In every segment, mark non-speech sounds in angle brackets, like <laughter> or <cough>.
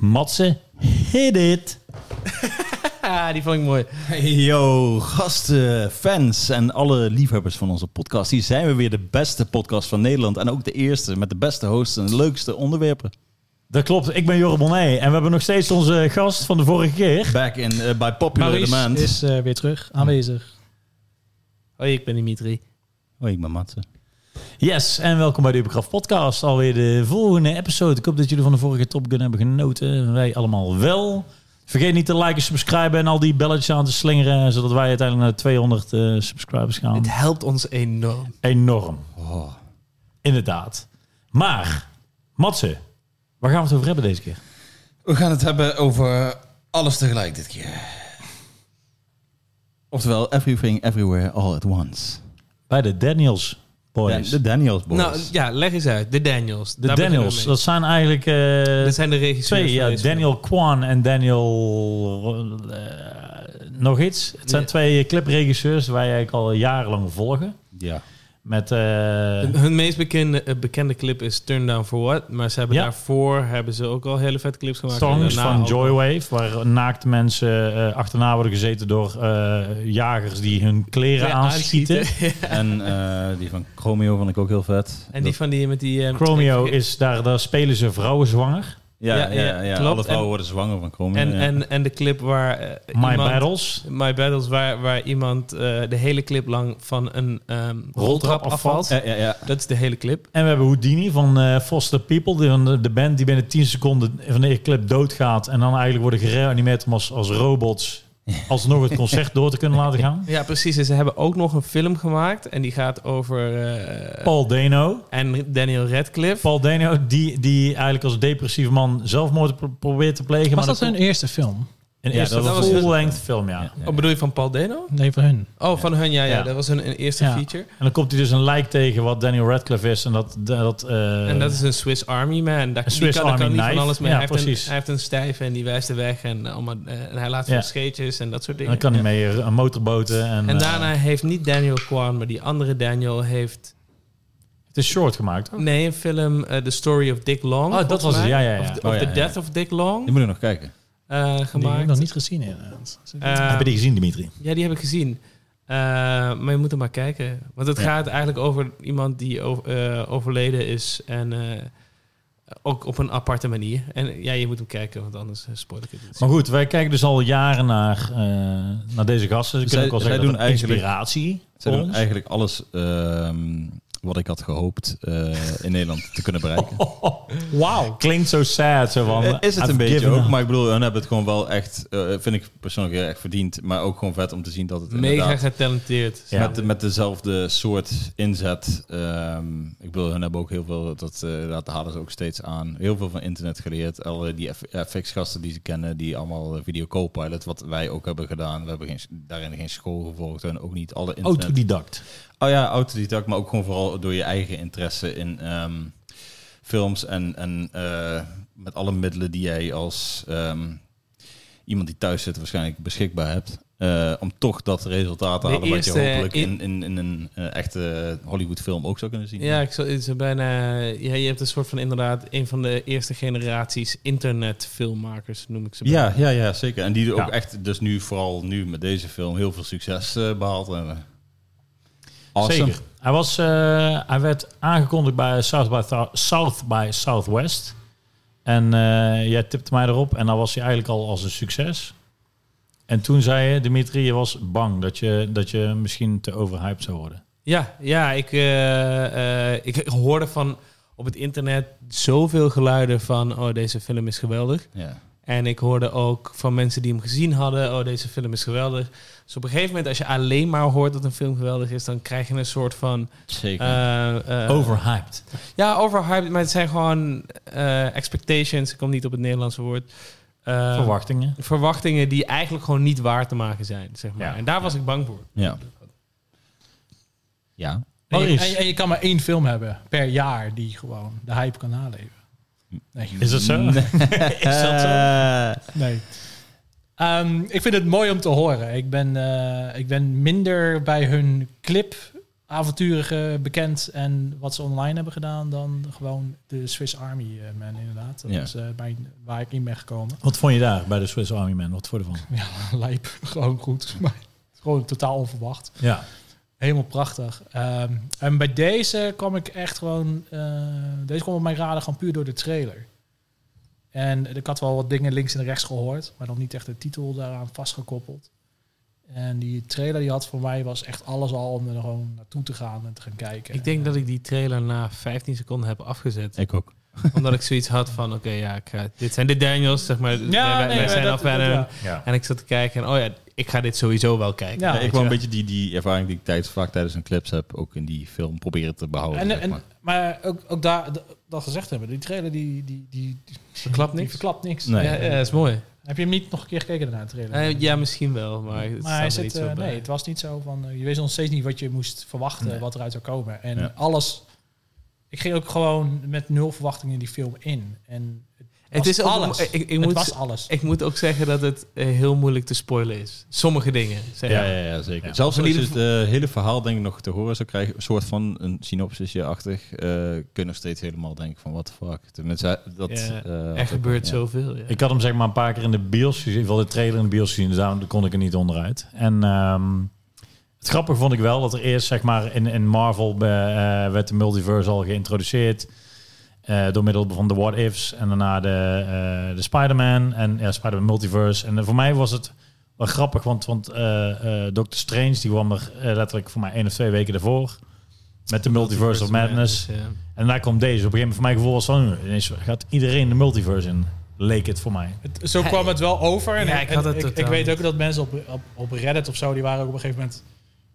Matze, hit it. <laughs> Ah, die vond ik mooi. Hey yo, gasten, fans en alle liefhebbers van onze podcast. Hier zijn we weer de beste podcast van Nederland. En ook de eerste met de beste hosts en de leukste onderwerpen. Dat klopt, ik ben Jorre Bonnet en we hebben nog steeds onze gast van de vorige keer. Back in uh, by popular Maurice demand. is eh, weer terug, aanwezig. Hoi, ik ben Dimitri. Hoi, ik ben Matze. Yes, en welkom bij de Ubergraf podcast. Alweer de volgende episode. Ik hoop dat jullie van de vorige Top Gun hebben genoten. Wij allemaal wel. Vergeet niet te liken, subscriben en al die belletjes aan te slingeren, zodat wij uiteindelijk naar 200 eh, subscribers gaan. Het helpt ons enorm. Enorm. Oh. Inderdaad. Maar, Matze, waar gaan we het over hebben deze keer? We gaan het hebben over alles tegelijk dit keer. Oftewel, everything, everywhere, all at once. Bij de Daniels Boys. De Daniels Boys. Nou ja, leg eens uit. De Daniels. de Daniels, dat zijn eigenlijk eh, Dat zijn de regisseurs. twee. Ja, Daniel Kwan en Daniel... eh, nog iets. Het zijn twee clipregisseurs die wij eigenlijk al jarenlang volgen. Ja. Met... eh. Hun meest bekende, eh, bekende clip is Turn Down For What. Maar ze hebben Ja. daarvoor hebben ze ook al hele vet clips gemaakt. songs van Joywave, waar naakte mensen eh, achterna worden gezeten door eh, jagers die hun kleren Ja, aanschieten. aanschieten. <laughs> En eh, die van Chromeo vond ik ook heel vet. En die van die met die... Chromeo is daar, daar spelen ze vrouwen zwanger. Ja, ja, Ja, alle vrouwen En- worden zwanger van Chromeo. En, ja. en, en de clip waar eh, My iemand... Battles. My Battles, waar, waar iemand eh, de hele clip lang van een ehm roltrap afvalt. ja, ja, ja. Dat is de hele clip. En we hebben Houdini van eh, Foster People, die van de, de band die binnen 10 seconden van de clip doodgaat. En dan eigenlijk worden gereanimeerd als, als robots alsnog het concert door te kunnen laten gaan. <laughs> Ja, precies. En ze hebben ook nog een film gemaakt. En die gaat over... eh, Paul Dano. en Daniel Radcliffe. Paul Dano, die, die eigenlijk als depressief man zelfmoord pro- probeert te plegen. Was maar dat hun eerste film? Een eerste dat was- full-length film, ja. Ja. Oh, bedoel je van Paul Dano? Nee, van hun. Oh, van hun, ja, ja. Ja. Dat was hun een eerste Ja. feature. En dan komt hij dus een lijk tegen wat Daniel Radcliffe is. En dat... dat eh, en dat is een Swiss Army man. Daar, Een Swiss kan, Army niet van knife. alles mee. Ja, hij, heeft een, precies. hij heeft een stijve en die wijst de weg. En, allemaal, eh, en hij laat veel Ja. scheetjes en dat soort en dingen. dan kan hij mee eh, een motorboten. En, en eh, daarna heeft niet Daniel Kwan, maar die andere Daniel heeft... het is short gemaakt. toch? Nee, een film eh, The Story of Dick Long. Oh, dat was het. Ja, ja, ja. Of, the- Oh, ja, The ja. Death of Dick Long Die moet ik nog kijken. Eh, Die heb gemaakt. ik nog niet gezien. inderdaad. Eh, Heb je die gezien, Dimitri? Ja, die heb ik gezien. Eh, maar je moet er maar kijken. Want het Ja. gaat eigenlijk over iemand die over- overleden is. En eh, ook op een aparte manier. En ja, je moet hem kijken, want anders spoil ik het. niet. Maar goed, wij kijken dus al jaren naar, eh, naar deze gasten. Ze kunnen ook al zij zeggen doen dat inspiratie Zij voor doen ons. eigenlijk alles ehm, wat ik had gehoopt eh, in Nederland te kunnen bereiken. <laughs> Wauw. Klinkt zo sad. Zo van, Eh, is het I've een beetje ook, up. maar ik bedoel, hun hebben het gewoon wel echt, eh, vind ik persoonlijk heel erg verdiend, maar ook gewoon vet om te zien dat het Mega getalenteerd. Ja. met, met dezelfde soort inzet. ehm, ik bedoel, hun hebben ook heel veel, dat, eh, dat hadden ze ook steeds aan, heel veel van internet geleerd. Alle die FX-gasten die ze kennen, die allemaal video co-pilot, wat wij ook hebben gedaan. We hebben geen, daarin geen school gevolgd en ook niet alle internet. Autodidact. Oh ja, autodidact, maar ook gewoon vooral door je eigen interesse in ehm, films en, en eh, met alle middelen die jij als ehm, iemand die thuis zit waarschijnlijk beschikbaar hebt. eh, om toch dat resultaat te halen wat je hopelijk in- in, in, in een eh, echte Hollywood film ook zou kunnen zien. Ja, ik zou, het is bijna, ja, je hebt een soort van inderdaad een van de eerste generaties internetfilmmakers, noem ik ze. bijna. ja, ja, ja, zeker. En die ook echt dus nu, vooral nu met deze film, heel veel succes eh, behaald hebben. Awesome. Zeker. Hij, was, eh, hij werd aangekondigd bij South by, South by Southwest. En eh, jij tipte mij erop. En dan was hij eigenlijk al als een succes. En toen zei je, Dimitri, je was bang dat je, dat je misschien te overhyped zou worden. Ja, ja ik, eh, eh, ik hoorde van op het internet zoveel geluiden van... oh, deze film is geweldig. Ja. En ik hoorde ook van mensen die hem gezien hadden... oh, deze film is geweldig. Dus op een gegeven moment, als je alleen maar hoort dat een film geweldig is... dan krijg je een soort van... Zeker. eh, eh, Overhyped. Ja, overhyped, maar het zijn gewoon eh, expectations. Ik kom niet op het Nederlandse woord. Eh, Verwachtingen. Verwachtingen die eigenlijk gewoon niet waar te maken zijn, zeg maar. Ja. En daar was ik bang voor. ja. Ja. En je, en je- en je kan maar één film hebben per jaar die gewoon de hype kan naleven. Nee. Is dat zo? <laughs> is dat zo? Nee. Ehm, ik vind het mooi om te horen. Ik ben, eh, ik ben minder bij hun clip bekend en wat ze online hebben gedaan dan gewoon de Swiss Army eh, Man inderdaad. Dat Ja. is eh, mijn, waar ik in ben gekomen. Wat vond je daar bij de Swiss Army Man? Wat vond je ervan? <laughs> Ja, lijp. gewoon goed. <laughs> Maar gewoon totaal onverwacht. Ja. Helemaal prachtig. Ehm, en bij deze kwam ik echt gewoon... eh, deze kwam op mijn radar gewoon puur door de trailer. En ik had wel wat dingen links en rechts gehoord, maar nog niet echt de titel daaraan vastgekoppeld. En die trailer die had voor mij was echt alles al om er gewoon naartoe te gaan en te gaan kijken. Ik denk dat ik die trailer na 15 seconden heb afgezet. Ik ook. <laughs> omdat ik zoiets had van, oké, ja, ik ga, dit zijn de Daniels, zeg maar. Ja, wij, nee, wij maar zijn dat- af en ja. ik zat te kijken en, oh ja, ik ga dit sowieso wel kijken. Ja, weet ik wou je een beetje die, die ervaring die ik tijdens, vaak tijdens een clips heb, ook in die film proberen te behouden. En, zeg en, maar. maar ook, ook daar dat gezegd hebben, die trailer die, die, die, die Verklapt die niks? verklapt niks. Nee. Ja, ja, dat is mooi. Heb je hem niet nog een keer gekeken naar de trailer? Eh, ja, misschien wel, maar het maar hij staat er zit, niet zo eh, bij. nee, het was niet zo van. eh, je wist nog steeds niet wat je moest verwachten, Nee. wat eruit zou komen. En Ja. alles. Ik ging ook gewoon met nul verwachtingen die film in. En het, Het was is ook, alles. Ik, ik, het moet, was alles. ik moet ook zeggen dat het eh, heel moeilijk te spoilen is. Sommige dingen. Zeg Ja, ja, ja, zeker. Ja. Zelfs In als je het eh, hele verhaal denk ik nog te horen zou krijgen, een soort van een synopsisje-achtig, eh kun je nog steeds helemaal denken van what the fuck. Tenminste, dat, Ja, eh, Er gebeurt ja. zoveel. Ja. Ik had hem zeg maar een paar keer in de bios gezien, wel de trailer in de bios gezien, dus daarom kon ik er niet onderuit. En ehm, het grappige vond ik wel dat er eerst zeg maar in, in Marvel be- eh, werd de multiverse al geïntroduceerd eh, door middel van de What Ifs en daarna de, eh, de Spider-Man en ja, Spider-Man Multiverse. En eh, voor mij was het wel grappig, want, want eh, eh, Doctor Strange die kwam er eh, letterlijk voor mij één of twee weken ervoor met de Multiverse of Madness. ja. En daar komt deze. Op een gegeven moment voor mijn gevoel was van, "Hm, ineens gaat iedereen de multiverse in. Leek het voor mij. Het- zo kwam het wel over. En, Ja, ik en had het ik, ik weet ook dat mensen op, op, op Reddit of zo, die waren ook op een gegeven moment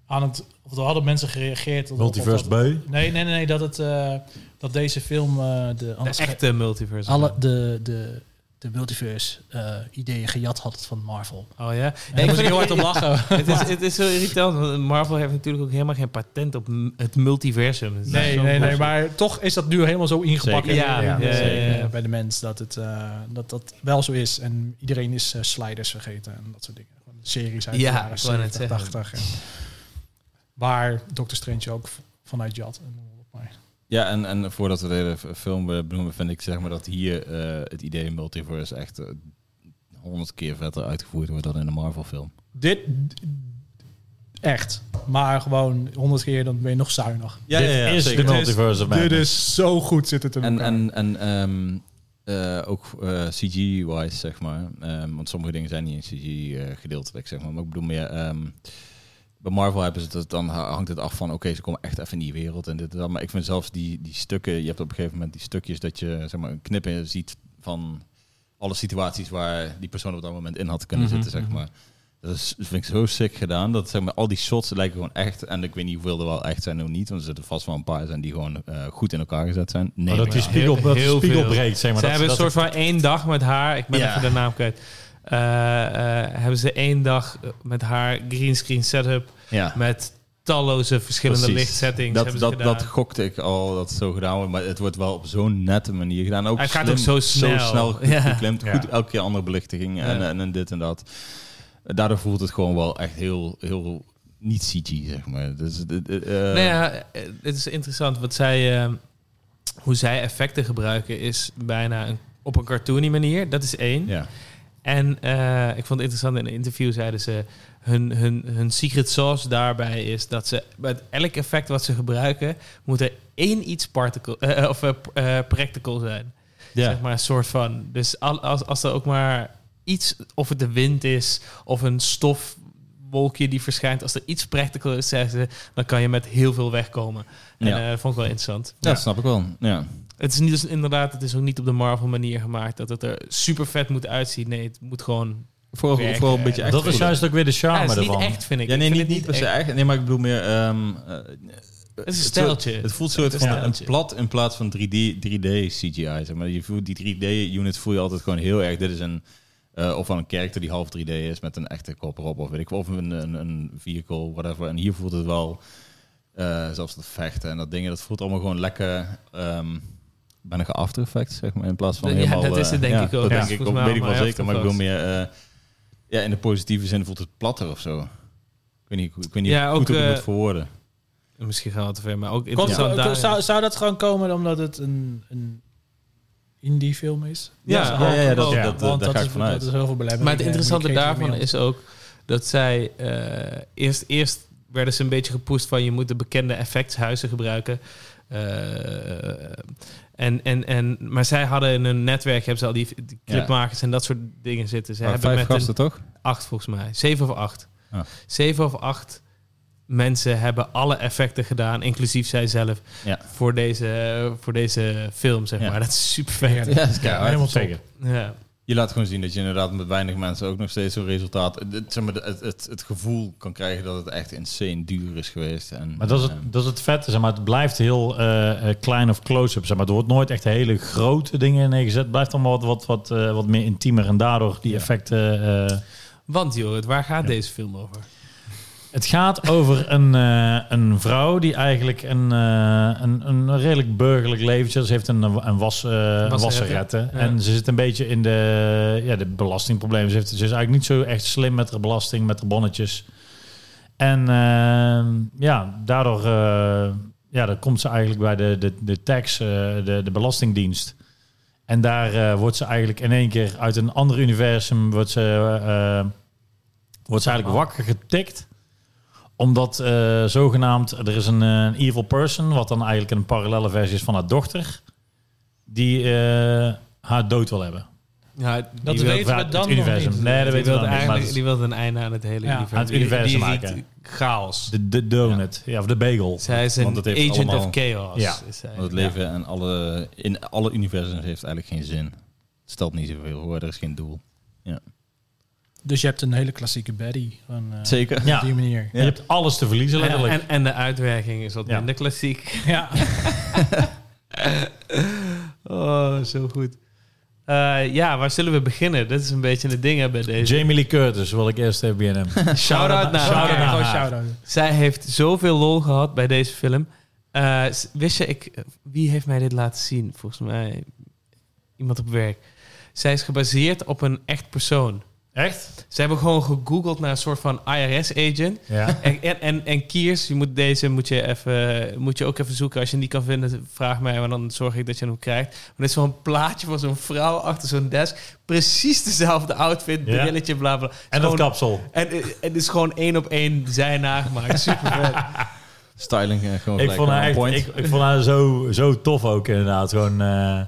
aan het. Of er hadden mensen gereageerd. op- Multiverse beu. Nee, nee, nee, nee, dat het dat dat deze film eh, de, De anders echte multiverse. alle de, de, de multiverse eh, ideeën gejat had van Marvel. Oh ja? En ik moest heel hard om lachen. <laughs> het, is, <laughs> het is zo irritant, want Marvel heeft natuurlijk ook helemaal geen patent op het multiversum. Het Nee, nee, nee, maar toch is dat nu helemaal zo ingepakt Ja, ja, in- ja, ja, ja. bij de mens dat het eh, dat dat wel zo is. En iedereen is eh, sliders vergeten en dat soort dingen. Gewoon series uit Ja, de jaren ik wou net 70, zeggen. 80. En waar Doctor Strange ook vanuit jat. En Ja, en, en voordat we de hele film benoemen, vind ik zeg maar dat hier eh, het idee multiverse echt eh, honderd keer vetter uitgevoerd wordt dan in een Marvel film. Dit echt. Maar gewoon honderd keer dan ben je nog zuinig. Ja, Dit ja, ja, is zeker. de Dit is- multiverse of Dit is zo goed zit het in En, elkaar. en, en ehm, eh, ook eh, CG-wise, zeg maar. Ehm, want sommige dingen zijn niet in CG gedeeltelijk, zeg maar. Maar ik bedoel meer... ehm, bij Marvel hebben ze het, dan hangt het af van... Oké, ze komen echt even in die wereld en dit en dat. Maar ik vind zelfs die, die stukken... Je hebt op een gegeven moment die stukjes dat je zeg maar, een knip in ziet van alle situaties waar die persoon op dat moment in had kunnen Mhm, zitten, zeg mhm. maar. Dat is, vind ik zo sick gedaan. Dat zeg maar, al die shots lijken gewoon echt. En ik weet niet hoeveel er wel echt zijn of niet. Want er zitten vast wel een paar zijn die gewoon eh, goed in elkaar gezet zijn. Nee, Maar dat die spiegel, Heel- dat die heel spiegel veel. breekt, zeg maar. ze dat, hebben een dat soort van één dag met haar. Ik ben Ja. even de naam kwijt. Eh, eh, hebben ze één dag met haar greenscreen setup ja. met talloze verschillende Precies. lichtsettings Dat, hebben ze dat, gedaan. dat gokte ik al dat zo gedaan wordt. Maar het wordt wel op zo'n nette manier gedaan. Ook Het gaat ook zo snel. Zo snel <laughs> Ja. geklemd. Ja. Goed, elke keer andere belichting en, Ja. en, en dit en dat. Daardoor voelt het gewoon wel echt heel, heel niet CG, zeg maar. Dus, eh, nou ja, het is interessant wat zij, hoe zij effecten gebruiken is bijna een, op een cartoony manier. Dat is één. ja. En eh, ik vond het interessant in een interview zeiden ze hun, hun, hun secret sauce daarbij is dat ze met elk effect wat ze gebruiken moet er één iets particle eh, of eh, p- eh, practical zijn. Zeg maar een soort van. Dus al, als, als er ook maar iets, of het de wind is of een stofwolkje die verschijnt, als er iets practical is, zeggen ze, dan kan je met heel veel wegkomen. En Ja. dat vond ik wel interessant. Ja, dat snap ik wel. Ja. Het is niet dus inderdaad, het is ook niet op de Marvel manier gemaakt dat het er super vet moet uitzien. Nee, het moet gewoon. Vooral, Werken. vooral een beetje echt dat is juist ook weer de Ja, charme het is niet ervan. echt, vind ik. Ja, nee, Ik niet, vind niet het per se echt. Nee, maar ik bedoel meer... ehm, eh, Het is een het steltje. Het voelt soort Het van een plat in plaats van 3D, 3D CGI. Zeg maar. je voelt, die 3D-unit voel je altijd gewoon heel erg. Dit is een... eh, of van een character die half 3D is met een echte kop erop. Of weet ik Of een, een, een vehicle, whatever. En hier voelt het wel... eh, zelfs dat vechten en dat dingen. Dat voelt allemaal gewoon lekker... ehm bijna After Effects, zeg maar. In plaats van Ja, helemaal... dat is het eh, denk ja, ik ook. Dat Ja, denk ik ook, weet ik wel zeker. Maar ik bedoel After meer... eh, ja, in de positieve zin voelt het platter of zo. Ik weet niet, ik weet niet Ja, goed ook, hoe ik het eh, verwoorden. Misschien gaan we te ver, maar ook Komt- interessant daar. zou, zou dat gewoon komen omdat het een, een indie film is? Ja, ja, ook- ja, ja, dat- ook- dat- want daar ga ik is, vanuit. Dat is heel veel. Maar het interessante daarvan is ook dat zij eh, eerst, eerst werden ze een beetje gepusht van je moet de bekende effectshuizen gebruiken. Eh, en, en, en, maar zij hadden in hun netwerk hebben ze al die, die Ja. clipmakers en dat soort dingen zitten. Ze hebben vijf met gasten een toch? acht volgens mij, zeven of acht. Ah. Zeven of acht mensen hebben alle effecten gedaan, inclusief zijzelf, Ja. voor, deze, voor deze film zeg Ja. maar. Dat is super vet. Ja, dat is Ja, helemaal zeker. Ja. Je laat gewoon zien dat je inderdaad met weinig mensen ook nog steeds zo'n resultaat... Het, zeg maar, het, het, het gevoel kan krijgen dat het echt insane duur is geweest. En, Maar dat is het, ehm, dat is het vette, zeg maar. Het blijft heel eh, eh, klein of close-up, zeg maar. Er wordt nooit echt hele grote dingen neergezet. Het blijft allemaal wat, wat, wat, eh, wat meer intiemer en daardoor die Ja. effecten... eh, Want Jorrit, waar gaat Ja. deze film over? Het gaat over een, eh, een vrouw die eigenlijk een, eh, een, een redelijk burgerlijk leventje. Ze heeft een, een was, eh wasserette. ja. En ze zit een beetje in de, ja, de belastingproblemen. Ze, heeft, ze is eigenlijk niet zo echt slim met haar belasting, met haar bonnetjes. En ja, daardoor ja, dan komt ze eigenlijk bij de, de, de tax, de, de belastingdienst. En daar wordt ze eigenlijk in één keer uit een ander universum wordt ze, wordt ze eigenlijk wakker getikt omdat eh, zogenaamd, er is een, eh, een evil person, wat dan eigenlijk een parallele versie is van haar dochter, die eh, haar dood wil hebben. Ja, Dat die wil, weten we het dan nog universum. niet. Nee, dat die weten we nog niet. Maar eigenlijk het die wil een einde aan het hele Ja, universum. aan het Die- universum die maken. ziet chaos. de, de donut, ja. of de bagel. Zij is een Want het heeft agent allemaal- of chaos. Ja. is. Want het leven en alle, in alle universums heeft eigenlijk geen zin. Het stelt niet zoveel voor, er is geen doel. Dus je hebt een hele klassieke baddie. Van, eh, Zeker. Ja. Op die manier. Je hebt alles te verliezen, En, letterlijk. en, en de uitwerking is wat Ja. minder klassiek. <laughs> Ja. <laughs> Oh, zo goed. Eh, ja, waar zullen we beginnen? Dat is een beetje een ding hè, bij deze. Jamie Lee Curtis wil ik eerst even beginnen. <laughs> Shout-out naar Shout-out naar. Zij heeft zoveel lol gehad bij deze film. Eh, s- wist je, ik, wie heeft mij dit laten zien? Volgens mij iemand op werk. Zij is gebaseerd op een echt persoon. Echt? Ze hebben gewoon gegoogeld naar een soort van IRS-agent. Ja. En, en, en, en Kiers, je moet deze moet je, even, moet je ook even zoeken. Als je hem niet kan vinden, vraag mij, maar dan zorg ik dat je hem krijgt. Maar er is zo'n plaatje van zo'n vrouw achter zo'n desk. Precies dezelfde outfit, Ja. brilletje, bla bla. En dat kapsel. En en het is gewoon één op één zij nagemaakt. <laughs> Super vet. Styling eh, gewoon Ik vond, haar echt, point. ik, ik vond haar zo, zo tof ook inderdaad. Gewoon eh,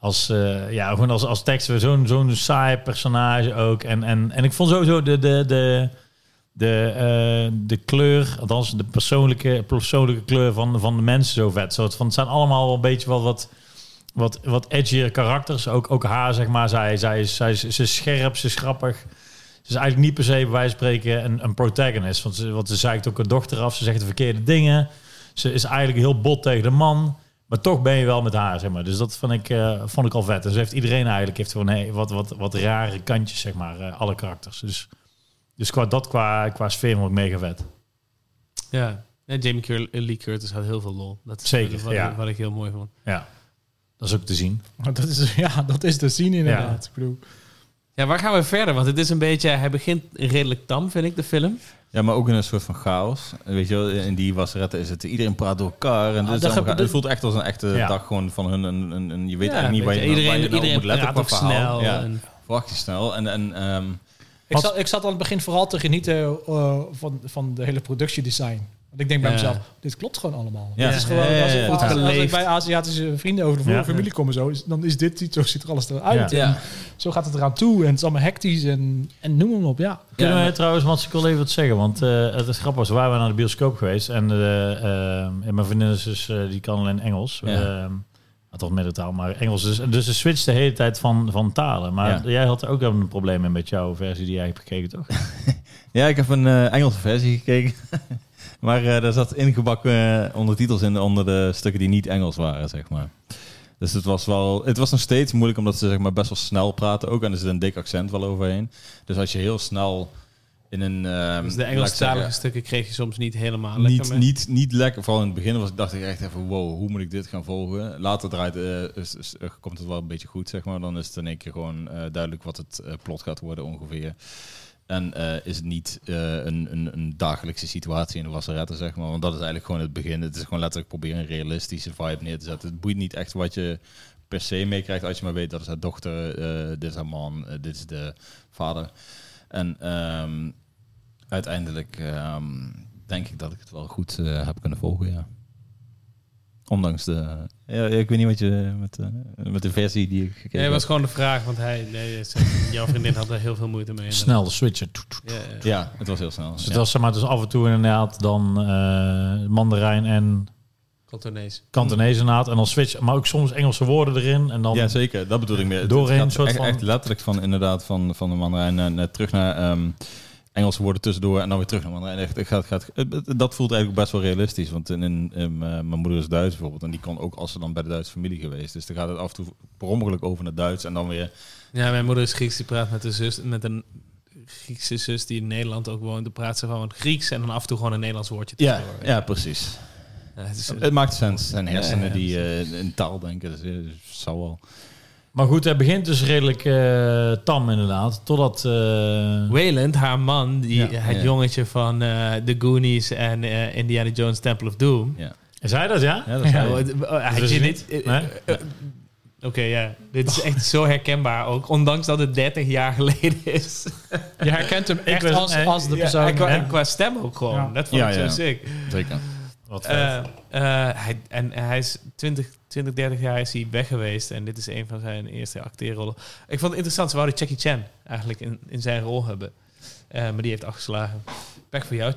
als, eh, ja, gewoon als, als tekst. Zo'n zo'n saai personage ook. En, en, en ik vond sowieso de, de, de, de, eh, de kleur, althans de persoonlijke, persoonlijke kleur van, van de mensen zo vet. Zo, van, het zijn allemaal wel een beetje wel wat, wat, wat edgier karakters. Ook, ook haar, zeg maar. Zij, zij, is, zij ze is scherp, ze is grappig. Ze is eigenlijk niet per se, bij wijze van spreken, een, een protagonist. Want ze, want ze zeikt ook haar dochter af. Ze zegt de verkeerde dingen. Ze is eigenlijk heel bot tegen de man. Maar toch ben je wel met haar, zeg maar. Dus dat vond ik, eh, vond ik al vet. En ze heeft iedereen eigenlijk heeft gewoon hey, wat, wat, wat rare kantjes, zeg maar. eh, alle karakters. Dus, dus qua dat, qua, qua sfeer vond ik mega vet. Ja. ja Jamie Cur- Lee Curtis had heel veel lol. Dat is Zeker, wat, ja. wat ik heel mooi vond. Ja, dat is ook te zien. Dat is, ja, dat is te zien inderdaad. Ik bedoel, Ja, waar gaan we verder? Want het is een beetje... Hij begint redelijk tam, vind ik, de film. Ja, maar ook in een soort van chaos. Weet je wel, in die wasseretten is het... Iedereen praat door elkaar. En Ah, ge- het voelt echt als een echte Ja. dag gewoon van hun. En, en, en je weet Ja, eigenlijk niet waar je, je, waar je iedereen, nou op iedereen moet letten verhaal. snel. Ja, En, verwacht je snel. En, en ehm, ik, zat, ik zat aan het begin vooral te genieten eh, van, van de hele productiedesign. Want ik denk bij Ja. mezelf, dit klopt gewoon allemaal. Ja. Het is gewoon, als, ik, ja. als, als ik Geleefd. bij Aziatische vrienden over de familie komen, zo, is- dan is dit, zo ziet er alles eruit. Ja. En zo gaat het eraan toe. En het is allemaal hectisch en, en noem hem op, ja. Kunnen wij maar- trouwens, want ik wil even wat zeggen. Want eh, het is grappig. We waren naar de bioscoop geweest. En, eh, en mijn vriendin is dus, eh, die kan alleen Engels. Ja. Ja. toch middentaal, maar Engels. Dus, dus ze switcht de hele tijd van, van talen. Maar Ja. jij had ook een probleem mee met jouw versie die jij hebt gekeken, toch? <laughs> ja, ik heb een eh, Engelse versie gekeken. <laughs> maar eh daar zat ingebakken eh, ondertitels in onder de stukken die niet Engels waren, zeg maar. Dus het was wel, het was nog steeds moeilijk omdat ze zeg maar best wel snel praten ook en er zit een dik accent wel overheen. Dus als je heel snel in een ehm, dus de Engelstalige stukken kreeg je soms niet helemaal lekker niet, mee. niet, niet lekker. Vooral in het begin was, dacht ik echt even, wow, hoe moet ik dit gaan volgen? Later draait, eh, is, is- komt het wel een beetje goed, zeg maar. Dan is het in één keer gewoon duidelijk wat het plot gaat worden ongeveer. En eh, is het niet eh, een, een, een dagelijkse situatie in de wasseretten, zeg maar. Want dat is eigenlijk gewoon het begin. Het is gewoon letterlijk proberen een realistische vibe neer te zetten. Het boeit niet echt wat je per se meekrijgt als je maar weet dat is haar dochter, eh, dit is haar man, dit is de vader. En ehm, uiteindelijk ehm, denk ik dat ik het wel goed heb kunnen volgen, ja. Ondanks de... Ja, ik weet niet wat je met, eh, met de versie die ik gekeken Nee, dat was gewoon de vraag, want hij, nee, zijn- <laughs> jouw vriendin had er heel veel moeite mee. Snel de switchen. Ja, ja. Ja, het was heel snel. Dus ja. het was zeg maar, dus af en toe inderdaad dan eh, mandarijn en Kantonees. Kantonees inderdaad. En dan switch, maar ook soms Engelse woorden erin. En dan ja, zeker. Dat bedoel ik meer. Het- Doorheen het een gaat soort echt, van- echt letterlijk van inderdaad van, van de mandarijn naar, naar terug naar ehm, Engelse woorden tussendoor en dan weer terug naar. Echt, het gaat, gaat, dat voelt eigenlijk best wel realistisch. Want in, in, in, eh, mijn moeder is Duits bijvoorbeeld en die kon ook als ze dan bij de Duitse familie geweest. Dus dan gaat het af en toe per ongeluk over naar Duits en dan weer... Ja, mijn moeder is Grieks. Die praat met, de zus, met een Griekse zus die in Nederland ook woont. Dan praat ze gewoon Grieks en dan af en toe gewoon een Nederlands woordje Ja, tussendoor. ja precies. Ja, het is, Het maakt sens. Zijn hersenen Ja, ja, die eh, in taal denken. Dus, eh, zou wel. Maar goed, het begint dus redelijk eh, tam inderdaad. Totdat... eh, Wayland, haar man, die, Ja, het ja. jongetje van eh The Goonies en eh, Indiana Jones Temple of Doom. Ja. is hij dat, ja? Ja, dat is oh, hij Dat is niet- niet. eh, Nee? eh, eh, Oké, ja. Dit is echt zo herkenbaar ook. Ondanks dat het 30 jaar geleden is. Je herkent hem echt als, als de Ja, persoon. en, qua, en qua stem ook gewoon. Ja. Dat vond Ja, ik ja. zo sick. Zeker. Wat vet. Eh, eh, hij, en hij is 20, 20, 30 jaar is hij weg geweest. En dit is een van zijn eerste acteerrollen. Ik vond het interessant. Ze wouden Jackie Chan eigenlijk in, in zijn rol hebben. Eh, maar die heeft afgeslagen. Pech voor jou,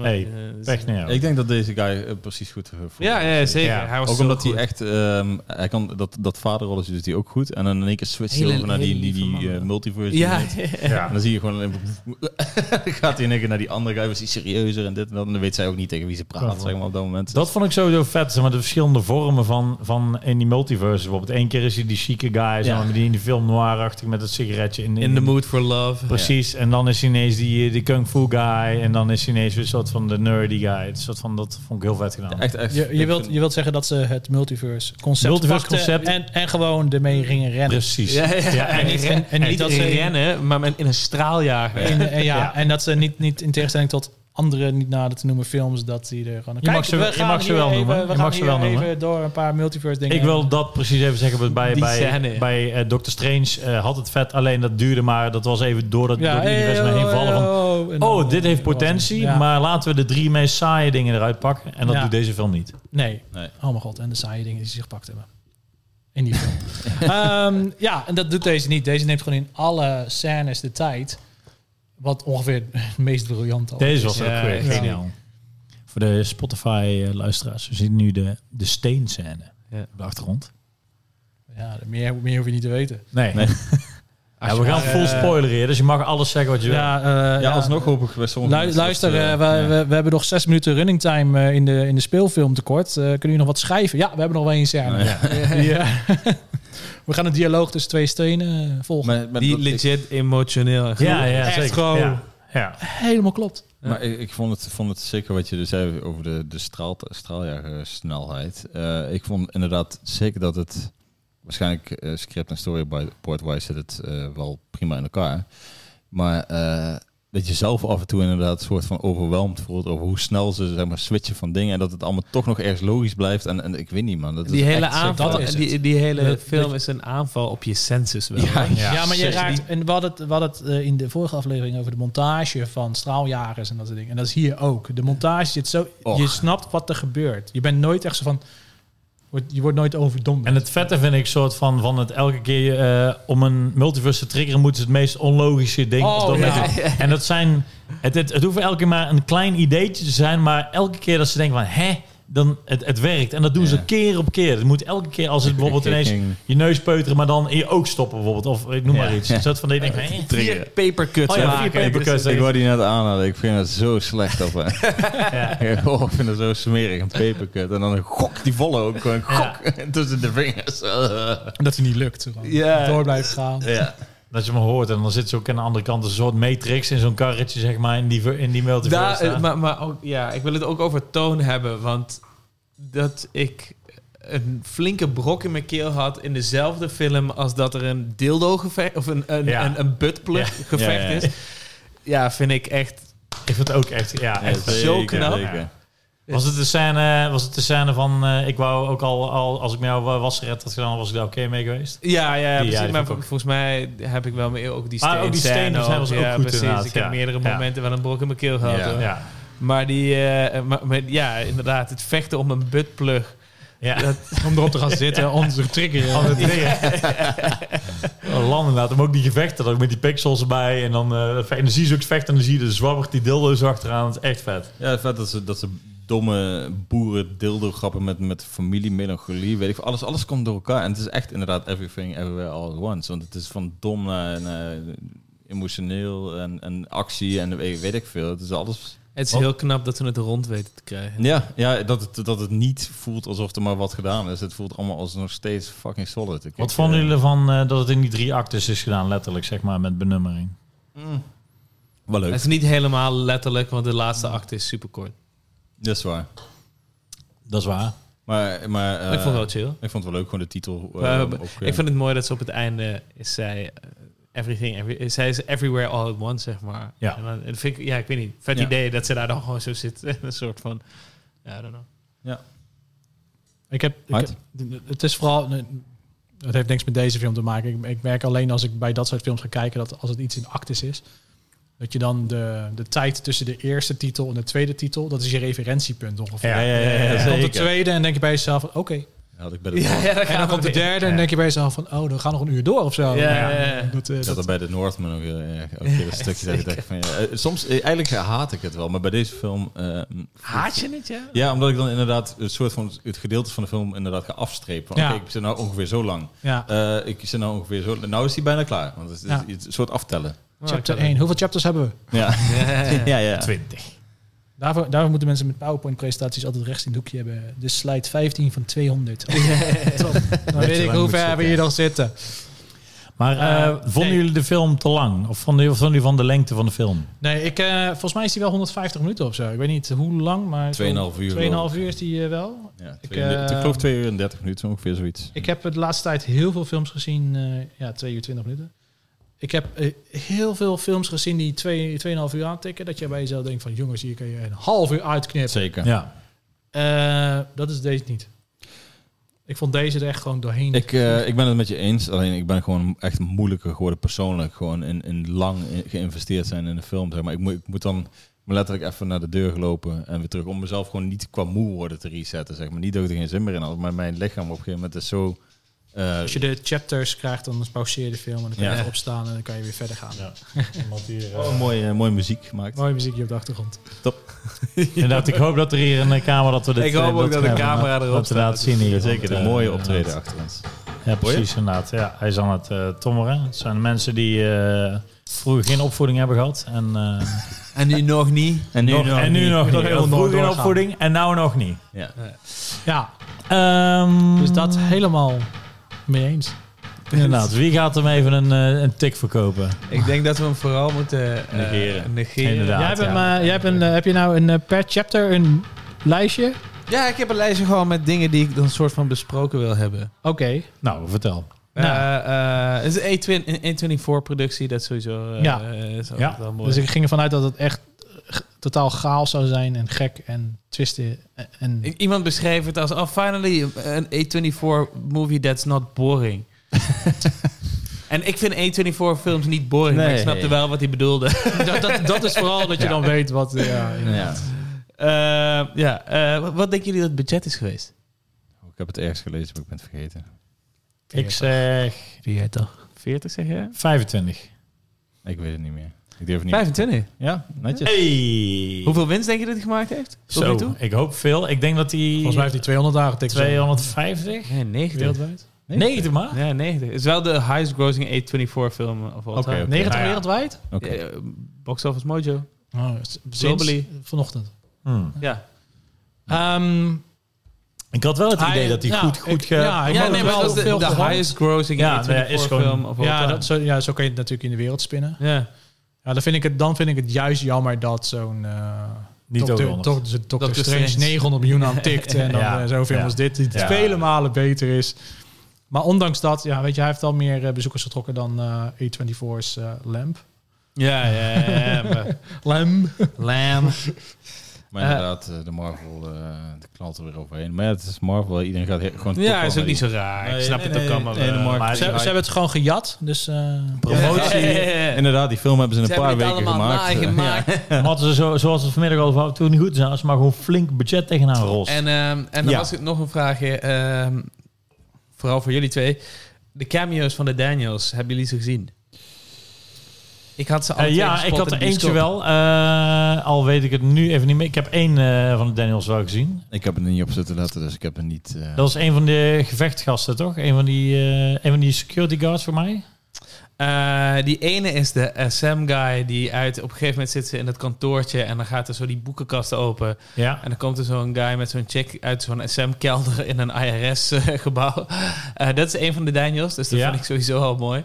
Hey, Pech naar jou. Ik denk dat deze guy eh, precies goed eh, voor Ja, ja, zeker. Ja. Hij was Ook omdat goed. hij echt, ehm, hij kan dat, dat vaderrolletje doet hij ook goed. En dan in één keer switcht hij over naar die, die, die eh, multiverse. Ja, ja. En dan zie je gewoon, dan <laughs> gaat hij in één keer naar die andere guy, was hij serieuzer en dit en dat. En dan weet zij ook niet tegen wie ze praat, zeg maar, op dat moment. Dat vond ik sowieso vet, zeg maar, de verschillende vormen van, van in die multiverse. Bijvoorbeeld één keer is hij die chique guy, zeg maar, die in die film noir-achtig met het sigaretje. In, in the mood for love. Precies, en dan is hij ineens die, die kung fu guy. En dan is hij ineens weer een soort van de nerdy guy. Het soort van, dat vond ik heel vet gedaan. Echt, echt. Je, je, wilt, je wilt zeggen dat ze het multiverse concept, Multiverse concept. En, en gewoon ermee gingen rennen. Precies. Ja, ja, Ja, en, en- niet, en- en niet niet dat ze- rennen, maar met- in een straaljager. Ja, Ja. en dat ze niet, niet in tegenstelling tot andere niet nader te noemen films, dat die er gewoon... Je mag ze- we je mag ze wel even- noemen. We Je gaan mag ze wel even noemen. door een paar multiverse dingen. Ik wil dat precies even zeggen. Bij, Die bij, scène. bij eh, Doctor Strange eh, had het vet, alleen dat duurde maar. Dat was even door, dat, door het hey, universum heen oh, vallen van... oh, dan- Oh, dit heeft potentie, Ja. maar laten we de drie meest saaie dingen eruit pakken. En dat Ja. doet deze film niet. Nee. Nee. Oh mijn god, en de saaie dingen die ze zich gepakt hebben. In die film. <laughs> Ehm, ja, en dat doet deze niet. Deze neemt gewoon in alle scènes de tijd. Wat ongeveer het <laughs> meest briljant al Deze is. was Ja, ook weer ja. geniaal. Voor de Spotify-luisteraars. We zien nu de, de steenscène Ja. op de achtergrond. Ja, meer, meer hoef je niet te weten. Nee. Nee. <laughs> Ja, we gaan full eh, spoiler hier, dus je mag alles zeggen wat je wil. Ja, eh, Ja, alsnog hoop ik bij sommige luister, dat, eh, eh, we, ja. we, we hebben nog zes minuten running time eh, in, de, in de speelfilm tekort. Eh, kunnen jullie nog wat schrijven? Ja, we hebben nog wel één scène. Ja. Ja. <laughs> we gaan een dialoog tussen twee stenen eh, volgen. Maar Die ik- legit emotioneel. ja, ja, Echt zeker. gewoon- Ja. Ja. Helemaal klopt. Maar ik, ik vond, het, vond het zeker wat je dus zei over de, de straal, straaljagersnelheid. Eh ik vond inderdaad zeker dat het waarschijnlijk eh, script en storyboard-wise zit het eh, wel prima in elkaar. Maar eh, dat je zelf af en toe inderdaad een soort van overweldigd voelt over hoe snel ze zeg maar switchen van dingen en dat het allemaal toch nog ergens logisch blijft. En, en ik weet niet man. Dat is Die hele aanval, dat is die, die hele film is een aanval op je senses wel. Ja? Ja, Ja, maar je raakt... En hadden het, hadden het eh, in de vorige aflevering over de montage van straaljagers en dat soort dingen. En dat is hier ook. De montage zit zo... Och. Je snapt wat er gebeurt. Je bent nooit echt zo van... wordt- Je wordt nooit overdomd. En het vette vind ik soort van, van het elke keer eh, om een multiverse te triggeren moeten ze het meest onlogische ding. Oh, <laughs> ja. En dat zijn, het, het, het hoeft elke keer maar een klein ideetje te zijn, maar elke keer dat ze denken van, hè, dan het, het werkt. En dat doen Ja. ze keer op keer. Het moet elke keer als het <laughs> bijvoorbeeld Ik- ik ineens je neus peuteren, maar dan in je oog stoppen bijvoorbeeld. Of ik noem maar iets. Een van je van, papercuts Oh ja, maken. vier papercuts. Ik wou die net aanhalen. Ik vind het zo slecht op. hè. <laughs> ja. <laughs> oh, ik vind het zo smerig, een papercut. En dan een gok, die volle ook gewoon gok tussen de vingers. Dat hij niet lukt. Ja. Door blijft gaan. ja. Dat je me hoort en dan zit ze ook aan de andere kant een soort matrix in zo'n karretje, zeg maar, in die, ver- in die multiverse. Daar, eh, maar, maar ook, ja, ik wil het ook over toon hebben, want dat ik een flinke brok in mijn keel had in dezelfde film als dat er een dildo gevecht of een, een, Ja. een, een Ja. gevecht Ja, ja, ja. is. ja, vind ik echt... Ik vind het ook echt, ja, echt Ja, zo zeker, knap. Was het de scène, was het de scène van, eh, ik wou ook al, al als ik met jou eh, wasgered had gedaan, was ik daar oké mee geweest? Ja, ja, Die- precies. ja, maar volgens mij heb ik wel meer ook die Maar steen ook die stenen zijn was ook ja, goed precies. inderdaad, Ik heb meerdere Ja. momenten wel een brok in mijn keel gehad. Ja. Maar die, eh, maar, maar ja, inderdaad, het vechten om een buttplug. Ja. <laughs> Om erop te gaan zitten, <laughs> om te triggeren. Van het dingen. Land inderdaad, maar ook die gevechten, ook met die pixels erbij. En dan, eh, en dan zie je ze ook vechten en dan zie je de zwabbert die dildo's achteraan. Dat is echt vet. Ja, het vet dat ze, dat ze domme boeren dildo grappen met, met familie, melancholie, weet ik veel. Alles, alles komt door elkaar. En het is echt inderdaad everything, everywhere, all at once. Want het is van dom naar, naar emotioneel en, en actie en weet, weet ik veel. Het is alles... Het is Wat? heel knap dat we het rond weten te krijgen. Ja, ja dat, het, dat het niet voelt alsof er maar wat gedaan is. Het voelt allemaal als nog steeds fucking solid. Ik- Wat vonden eh, jullie ervan eh, dat het in die drie actes is gedaan, letterlijk, zeg maar, met benummering? mm, wel leuk. Het is niet helemaal letterlijk, want de laatste acte is super kort. Dat is waar. Dat is waar. Maar, maar eh, ik vond het wel chill. ik vond het wel leuk, gewoon de titel. eh, Maar, ja. Ik vind het mooi dat ze op het einde is zij eh, everything, every, zij is everywhere all at once, zeg maar. Ja. En dan, en vind ik, ja, ik weet niet, vet Ja. idee dat ze daar dan gewoon zo zit, <laughs> een soort van, ja, I don't know. Ik heb, ik heb- het is vooral, het heeft niks met deze film te maken. Ik, ik merk alleen als ik bij dat soort films ga kijken dat als het iets in actes is, dat je dan de, de tijd tussen de eerste titel en de tweede titel, dat is je referentiepunt ongeveer. Ja, ja, ja, ja, Dan ja. komt de tweede en denk je bij jezelf van oké. Had ik bij de Ja, En dan komt de derde en denk je bij jezelf van oh, dan gaan nog een uur door of zo. Ja, ja, ja. Dat, eh, Ik had er bij de Northman ook ook weer een stukje dat ik dacht van ja, eh, soms eh, eigenlijk haat ik het wel, maar bij deze film eh, Haat je het, ja? ja, omdat ik dan inderdaad het soort van het gedeelte van de film inderdaad ga afstrepen. Van, Ja. Ik zit nou ongeveer zo lang. ja. Eh, ik zit nou ongeveer zo. Nou is die bijna klaar, want het is, Ja. het is een soort aftellen. Chapter 1. Hoeveel chapters hebben we? Ja, <laughs> ja, ja. 20. Daarvoor, daarvoor moeten mensen met PowerPoint-presentaties altijd rechts in het hoekje hebben. De slide 15 van 200. <laughs> Top. Dan weet ik hoe ver we hier nog zitten. Maar eh, Eh, vonden nee. jullie de film te lang? Of vonden jullie, of vonden jullie van de lengte van de film? Nee, ik, eh, volgens mij is die wel 150 minuten of zo. Ik weet niet hoe lang, maar... zo- 2,5 uur. 2,5 uur is die wel. Ja, Ik, twee- ik geloof 2 uur en 30 minuten, ongeveer zoiets. Ik heb de laatste tijd heel veel films gezien. eh, ja, 2 uur 20 minuten. Ik heb eh, heel veel films gezien die 2, 2,5 uur aantikken. Dat je bij jezelf denkt van... Jongens, hier kan je een half uur uitknippen. Zeker. Ja. Eh, dat is deze niet. Ik vond deze er echt gewoon doorheen. Ik, eh, ik ben het met je eens, alleen ik ben gewoon echt moeilijker geworden persoonlijk. Gewoon in, in lang in- geïnvesteerd zijn in een film. Zeg maar. ik, moet, ik moet dan letterlijk even naar de deur gelopen en weer terug. Om mezelf gewoon niet qua moe worden te resetten. Zeg maar. Niet dat ik er geen zin meer in had, maar mijn lichaam op een gegeven moment is zo... eh, Als je de chapters krijgt, dan pauzeer je de film en dan kan je Ja. opstaan en dan kan je weer verder gaan. <laughs> Iemand hier, eh, oh, mooi, eh, mooie muziek maakt. Mooie muziekje op de achtergrond. Inderdaad, <laughs> ik hoop dat er hier een camera dat we dit Ik hoop ook dat de camera erop dat we dat zien hier. Zeker, eh, mooie optreden achter ons. Ja, precies inderdaad. Ja, hij is aan het eh, tommeren. Het zijn mensen die eh, vroeger geen opvoeding hebben gehad. En, eh, En nu nog niet. En <laughs> nog, en nu nog Nog niet. helemaal Vroeger geen opvoeding en nou nog niet. Ja. Ja, Ehm, dus dat helemaal mee eens. Inderdaad, wie gaat hem even een, eh, een tik verkopen? Ik denk dat we hem vooral moeten eh, Negeren. negeren. Inderdaad. jij hebt, ja. hem, eh, jij hebt, een, heb je nou een, per chapter een lijstje? Ja, ik heb een lijstje gewoon met dingen die ik dan soort van besproken wil hebben. Oké. Nou, vertel. Nou. Eh, eh, het is een A24-productie, dat is sowieso eh, Ja. eh, is Ja. wel mooi. Dus ik ging ervan uit dat het echt totaal chaos zou zijn en gek en twisten. en- Iemand beschreef het als, oh, finally, een A24-movie that's not boring. <laughs> en ik vind A24-films niet boring, maar ik Nee. snapte wel wat hij bedoelde. <laughs> dat, dat, dat is vooral dat je dan weet wat... eh, Ja, Ja. Eh, ja, eh, wat, wat denken jullie dat het budget is geweest? Oh, Ik heb het ergens gelezen, maar ik ben het vergeten. Ik zeg 40. 40 zeg je? 25. Ik weet het niet meer. Ik durf niet. 25. Ja, netjes. Hey. Hoeveel winst denk je dat hij gemaakt heeft? Tot nu Zo, toe? ik hoop veel. Ik denk dat hij Volgens mij heeft hij 200 dagen getikt. 250 Nee, 90. wereldwijd. 90 maar. Ja, 90. Het is wel de highest grossing A24 film of all Oké, time. oké. 90 Nou ja. wereldwijd? Oké. Ja, box Office Mojo. Oh, Globally. vanochtend. Hmm. Ja. Ehm, Ik had wel het Hij- idee dat hij ja, goed, goed ik- ge... ja, ik Ja, nee, maar dat is de, highest grossing Ja, A24 nee, is gewoon- film of all ja, time. dat, zo, ja, zo kan je het natuurlijk in de wereld spinnen. ja. Ja, dan, vind ik het, dan vind ik het juist jammer dat zo'n... eh Niet Doctor, toch, dus Doctor Strange Strange. 900 miljoen aan tikt. En <laughs> dan Ja. eh, Ja. als dit, die Ja. vele malen beter is. Maar ondanks dat, ja, weet je, hij heeft al meer eh, bezoekers getrokken dan eh A24's eh, Lamp. Ja, ja, ja. maar- <laughs> Lem. <laughs> Maar Eh. inderdaad, eh, de Marvel, eh de knalt er weer overheen. Maar ja, het is Marvel. Iedereen gaat gewoon... Ja, is ook niet zo raar. ik snap nee, het ook allemaal wel. Maar Ze, ze hebben het gewoon gejat, dus... eh, promotie. <laughs> Inderdaad, die film hebben ze in Ze een paar hebben het weken allemaal gemaakt. nagemaakt. Hadden ze zo, zoals het vanmiddag al over hadden, toen niet goed zijn, als ze maar gewoon flink budget tegenaan rost. En, ehm, en dan Ja. was het nog een vraagje, ehm, vooral voor jullie twee. De cameo's van de Daniels, hebben jullie ze gezien? Ik had ze Eh, ja, ik had er eentje wel. eh, al weet ik het nu even niet meer. Ik heb één eh, van de Daniels wel gezien. Ik heb er niet op zitten letten, dus ik heb er niet... eh, Dat was een van de gevechtgasten, toch? Een van die, eh, een van die security guards voor mij. Eh, die ene is de SM-guy die uit... Op een gegeven moment zit ze in het kantoortje en dan gaat er zo die boekenkasten open. Ja. En dan komt er zo'n guy met zo'n chick uit zo'n SM-kelder in een IRS-gebouw. Eh, dat is een van de Daniels, dus dat Ja. vind ik sowieso al mooi.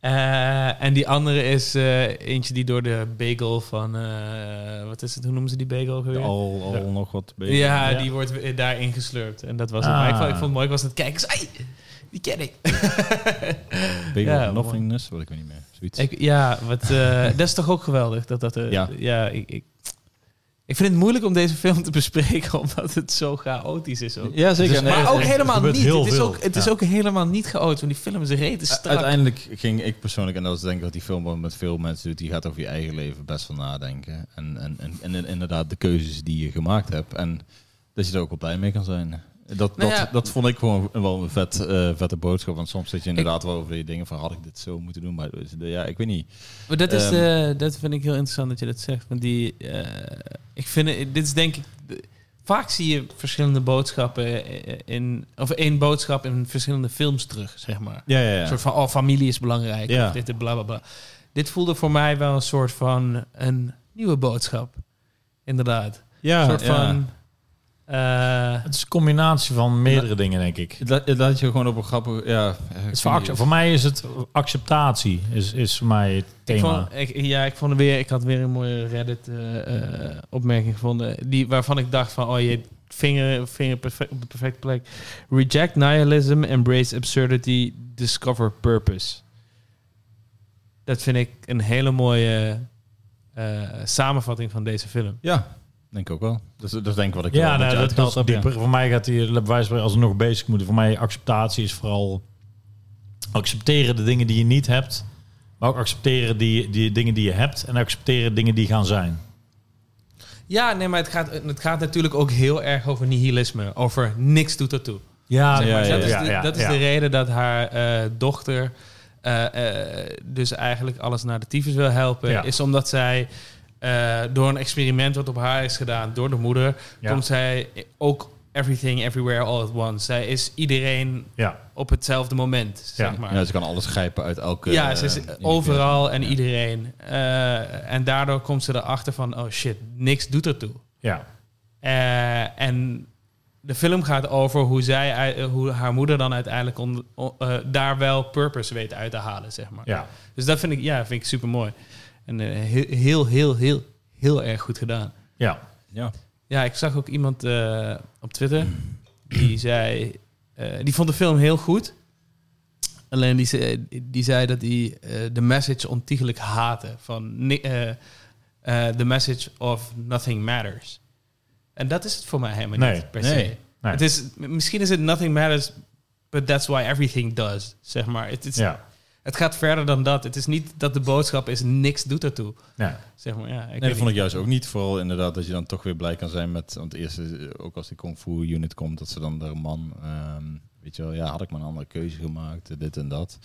Eh, en die andere is eh, eentje die door de bagel van... eh, wat is het, hoe noemen ze die bagel weer? al, al Ja. nog wat bezig. ja, Ja. die wordt daarin geslurpt. En dat was het. Ah. Maar ik vond, ik vond het mooi, ik was aan het kijken. Hey, die ken ik. <laughs> Big Ja, of Nothingness, wat ik weet niet meer. Zoiets. ik ja, wat, eh, <laughs> dat is toch ook geweldig? Dat, dat, eh, Ja. ja ik, ik, ik vind het moeilijk om deze film te bespreken, <laughs> omdat het zo chaotisch is ook. ja, zeker. Nee, maar ook helemaal niet. Het is, ook, het is ook helemaal niet chaotisch, want die film is rete strak. Uiteindelijk ging ik persoonlijk, en dat is denk ik wat die film met veel mensen doet, die gaat over je eigen leven best wel nadenken. En, en, en, en inderdaad de keuzes die je gemaakt hebt. En dat je er ook wel blij mee kan zijn. Dat, Nou dat, ja. dat vond ik gewoon wel een vet, eh, vette boodschap. Want soms zit je inderdaad wel over die dingen van had ik dit zo moeten doen. Maar ja, ik weet niet. Maar dat, is, Ehm, eh, dat vind ik heel interessant dat je dat zegt. Want die, eh, ik vind dit is denk ik. Vaak zie je verschillende boodschappen in, of één boodschap in verschillende films terug, zeg maar. Ja, ja, Een soort van, oh, familie is belangrijk. Ja. Of dit en bla bla bla. Dit voelde voor mij wel een soort van een nieuwe boodschap. Inderdaad. Ja, een soort ja. van. Eh, Het is een combinatie van meerdere dingen, denk ik. Dat, dat je gewoon op een grappige... Ja, eh, Het voor, mij is het acceptatie, is, is voor mij het ik thema. vond, ik, ja, ik vond er weer. Ik had weer een mooie Reddit-opmerking gevonden. Die, waarvan ik dacht van, oh je vinger, vinger perfect, op de perfecte plek. Reject nihilism, embrace absurdity, discover purpose. Dat vind ik een hele mooie eh, samenvatting van deze film. ja, denk ik ook wel. Dus dat is denk ik wat ik Ja, je dat, dat is ja. dieper. Voor mij gaat hij bij wijze van spreken, als we nog bezig moeten. Voor mij acceptatie is vooral accepteren de dingen die je niet hebt. Maar ook accepteren die, die dingen die je hebt. En accepteren dingen die gaan zijn. Ja, nee, maar het gaat, het gaat natuurlijk ook heel erg over nihilisme. Over niks doet ertoe. Ja, Zeg maar, ja, dat is, ja, de, ja, dat is ja. de reden dat haar eh, dochter eh, eh, dus eigenlijk alles naar de tyfus wil helpen. Ja. Is omdat zij eh, door een experiment wat op haar is gedaan door de moeder, Ja. komt zij ook everything, everywhere, all at once. Zij is iedereen Ja, op hetzelfde moment, zeg maar. Ja, ze kan alles grijpen uit elke... Ja, ze is eh, overal en Ja. iedereen. Eh, en daardoor komt ze erachter van, oh shit, niks doet ertoe. ja. Eh, en de film gaat over hoe, zij, hoe haar moeder dan uiteindelijk on- eh, daar wel purpose weet uit te halen, zeg maar. ja. Dus dat vind ik, ja, vind ik super mooi. En eh, heel, heel, heel, heel, heel erg goed gedaan. ja. Ja. Ja, ik zag ook iemand eh, op Twitter die zei, eh, die vond de film heel goed. Alleen die, zei- die zei dat hij eh, de message ontiegelijk haatte van eh, eh, the message of nothing matters. En dat is het voor mij helemaal Nee, niet per nee, se. nee. Het is, misschien is het nothing matters, but that's why everything does. Zeg maar. Het, is, ja. Het gaat verder dan dat. Het is niet dat de boodschap is niks doet ertoe. ja. Zeg maar, ja, ik Nee, dat vond ik juist ook niet. Vooral inderdaad dat je dan toch weer blij kan zijn met... Want eerst, eh, ook als die Kung Fu unit komt, dat ze dan de man... ehm, weet je wel, ja, had ik maar een andere keuze gemaakt, eh, dit en dat.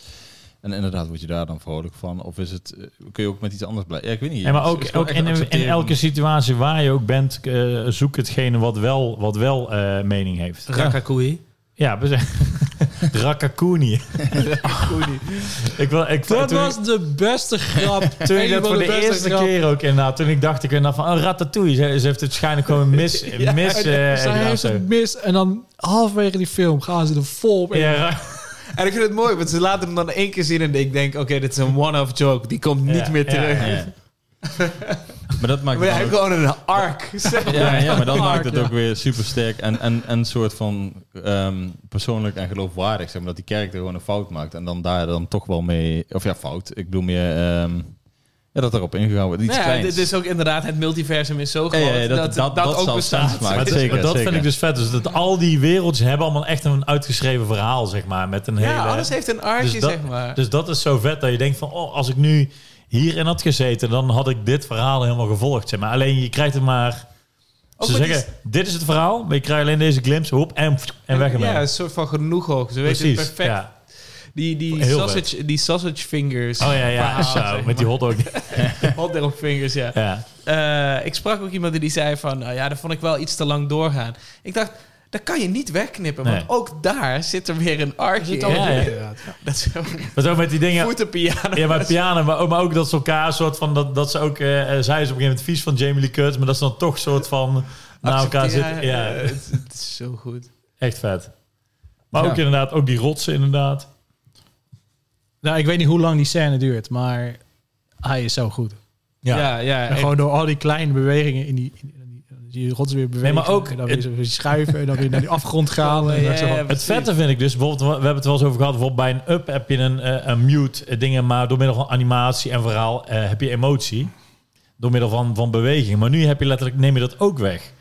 En inderdaad, word je daar dan vrolijk van? Of is het, eh, kun je ook met iets anders blij? Ja, ik weet niet. Ja, maar ook, in, elke situatie waar je ook bent, eh, zoek hetgene wat wel, wat wel eh, mening heeft. Rakakui. Ja, we <laughs> Rakakuni. ik wil, ik, Dat was de beste grap. <laughs> toen ik dat voor de, eerste keer ook inderdaad, toen ik dacht ik inderdaad van, oh, ratatouille. Ze, ze heeft het waarschijnlijk gewoon mis, <laughs> mis eh, Zij heeft het mis en dan halverwege die film gaan ze er vol op in. Ja, En ik vind het mooi, want ze laten hem dan één keer zien en ik denk, oké, dit is een one-off joke. Die komt niet Ja, meer ja, terug. Ja. maar dat maakt <laughs> Maar hij gewoon een arc. zeg <laughs> maar. Ja, ja, maar dan Arc, maakt het ja. ook weer super sterk en, en, en een soort van ehm, persoonlijk en geloofwaardig. Zeg maar, dat die kerk er gewoon een fout maakt en dan daar dan toch wel mee, of ja, fout. Ik bedoel meer, ehm, Ja, dat erop ingegaan wordt. Iets Nou ja, kleins. dit is ook inderdaad, het multiversum is zo Ja, groot ja, ja, dat- dat- dat ook zal bestaat. Maar, zeker, maar dat zeker. vind ik dus vet. Dus dat al die wereldjes hebben allemaal echt een uitgeschreven verhaal, zeg maar. Met een Ja, hele... alles heeft een artje, dus dat- zeg maar. Dus dat is zo vet dat je denkt van, oh, als ik nu hierin had gezeten, dan had ik dit verhaal helemaal gevolgd. Zeg maar. Alleen je krijgt het maar. Ook Ze met die- zeggen, dit is het verhaal, maar je krijgt alleen deze glimpse, hoep, en, en weg ermee. Ja, een soort van genoeg ook. Ze weten het Precies, perfect. ja. Die, die, Heel sausage, die sausage fingers. Oh ja, ja, met die hotdog. <laughs> hotdog fingers, ja. ja. Eh, ik sprak ook iemand die zei van... nou ja, dat vond ik wel iets te lang doorgaan. Ik dacht, dat kan je niet wegknippen. Want Nee. ook daar zit er weer een artje Zit in. Ja, ja. inderdaad. Ja. Dat is Maar ook met die dingen, voetenpiano. ja, bij piano, maar ook, maar ook dat ze elkaar soort van, dat, dat ze ook, eh eh, zij is op een gegeven moment vies van Jamie Lee Curtis, maar dat ze dan toch soort van naar elkaar zitten. Ja, het, het is zo goed. echt vet. Maar Ja. ook inderdaad, ook die rotsen inderdaad. Nou, ik weet niet hoe lang die scène duurt, maar hij is zo goed. Ja. Ja, ja. En gewoon door al die kleine bewegingen in die, in die, rots weer bewegen. maar ook en dan weer, het- zo weer schuiven en dan weer naar die afgrond <laughs> gaan. en Ja, van- ja, Het vette vind ik dus, bijvoorbeeld, we hebben het wel eens over gehad, bijvoorbeeld bij een up heb je een, eh, een mute eh, dingen, maar door middel van animatie en verhaal eh, heb je emotie. Door middel van, van beweging. Maar nu heb je letterlijk, neem je dat ook weg.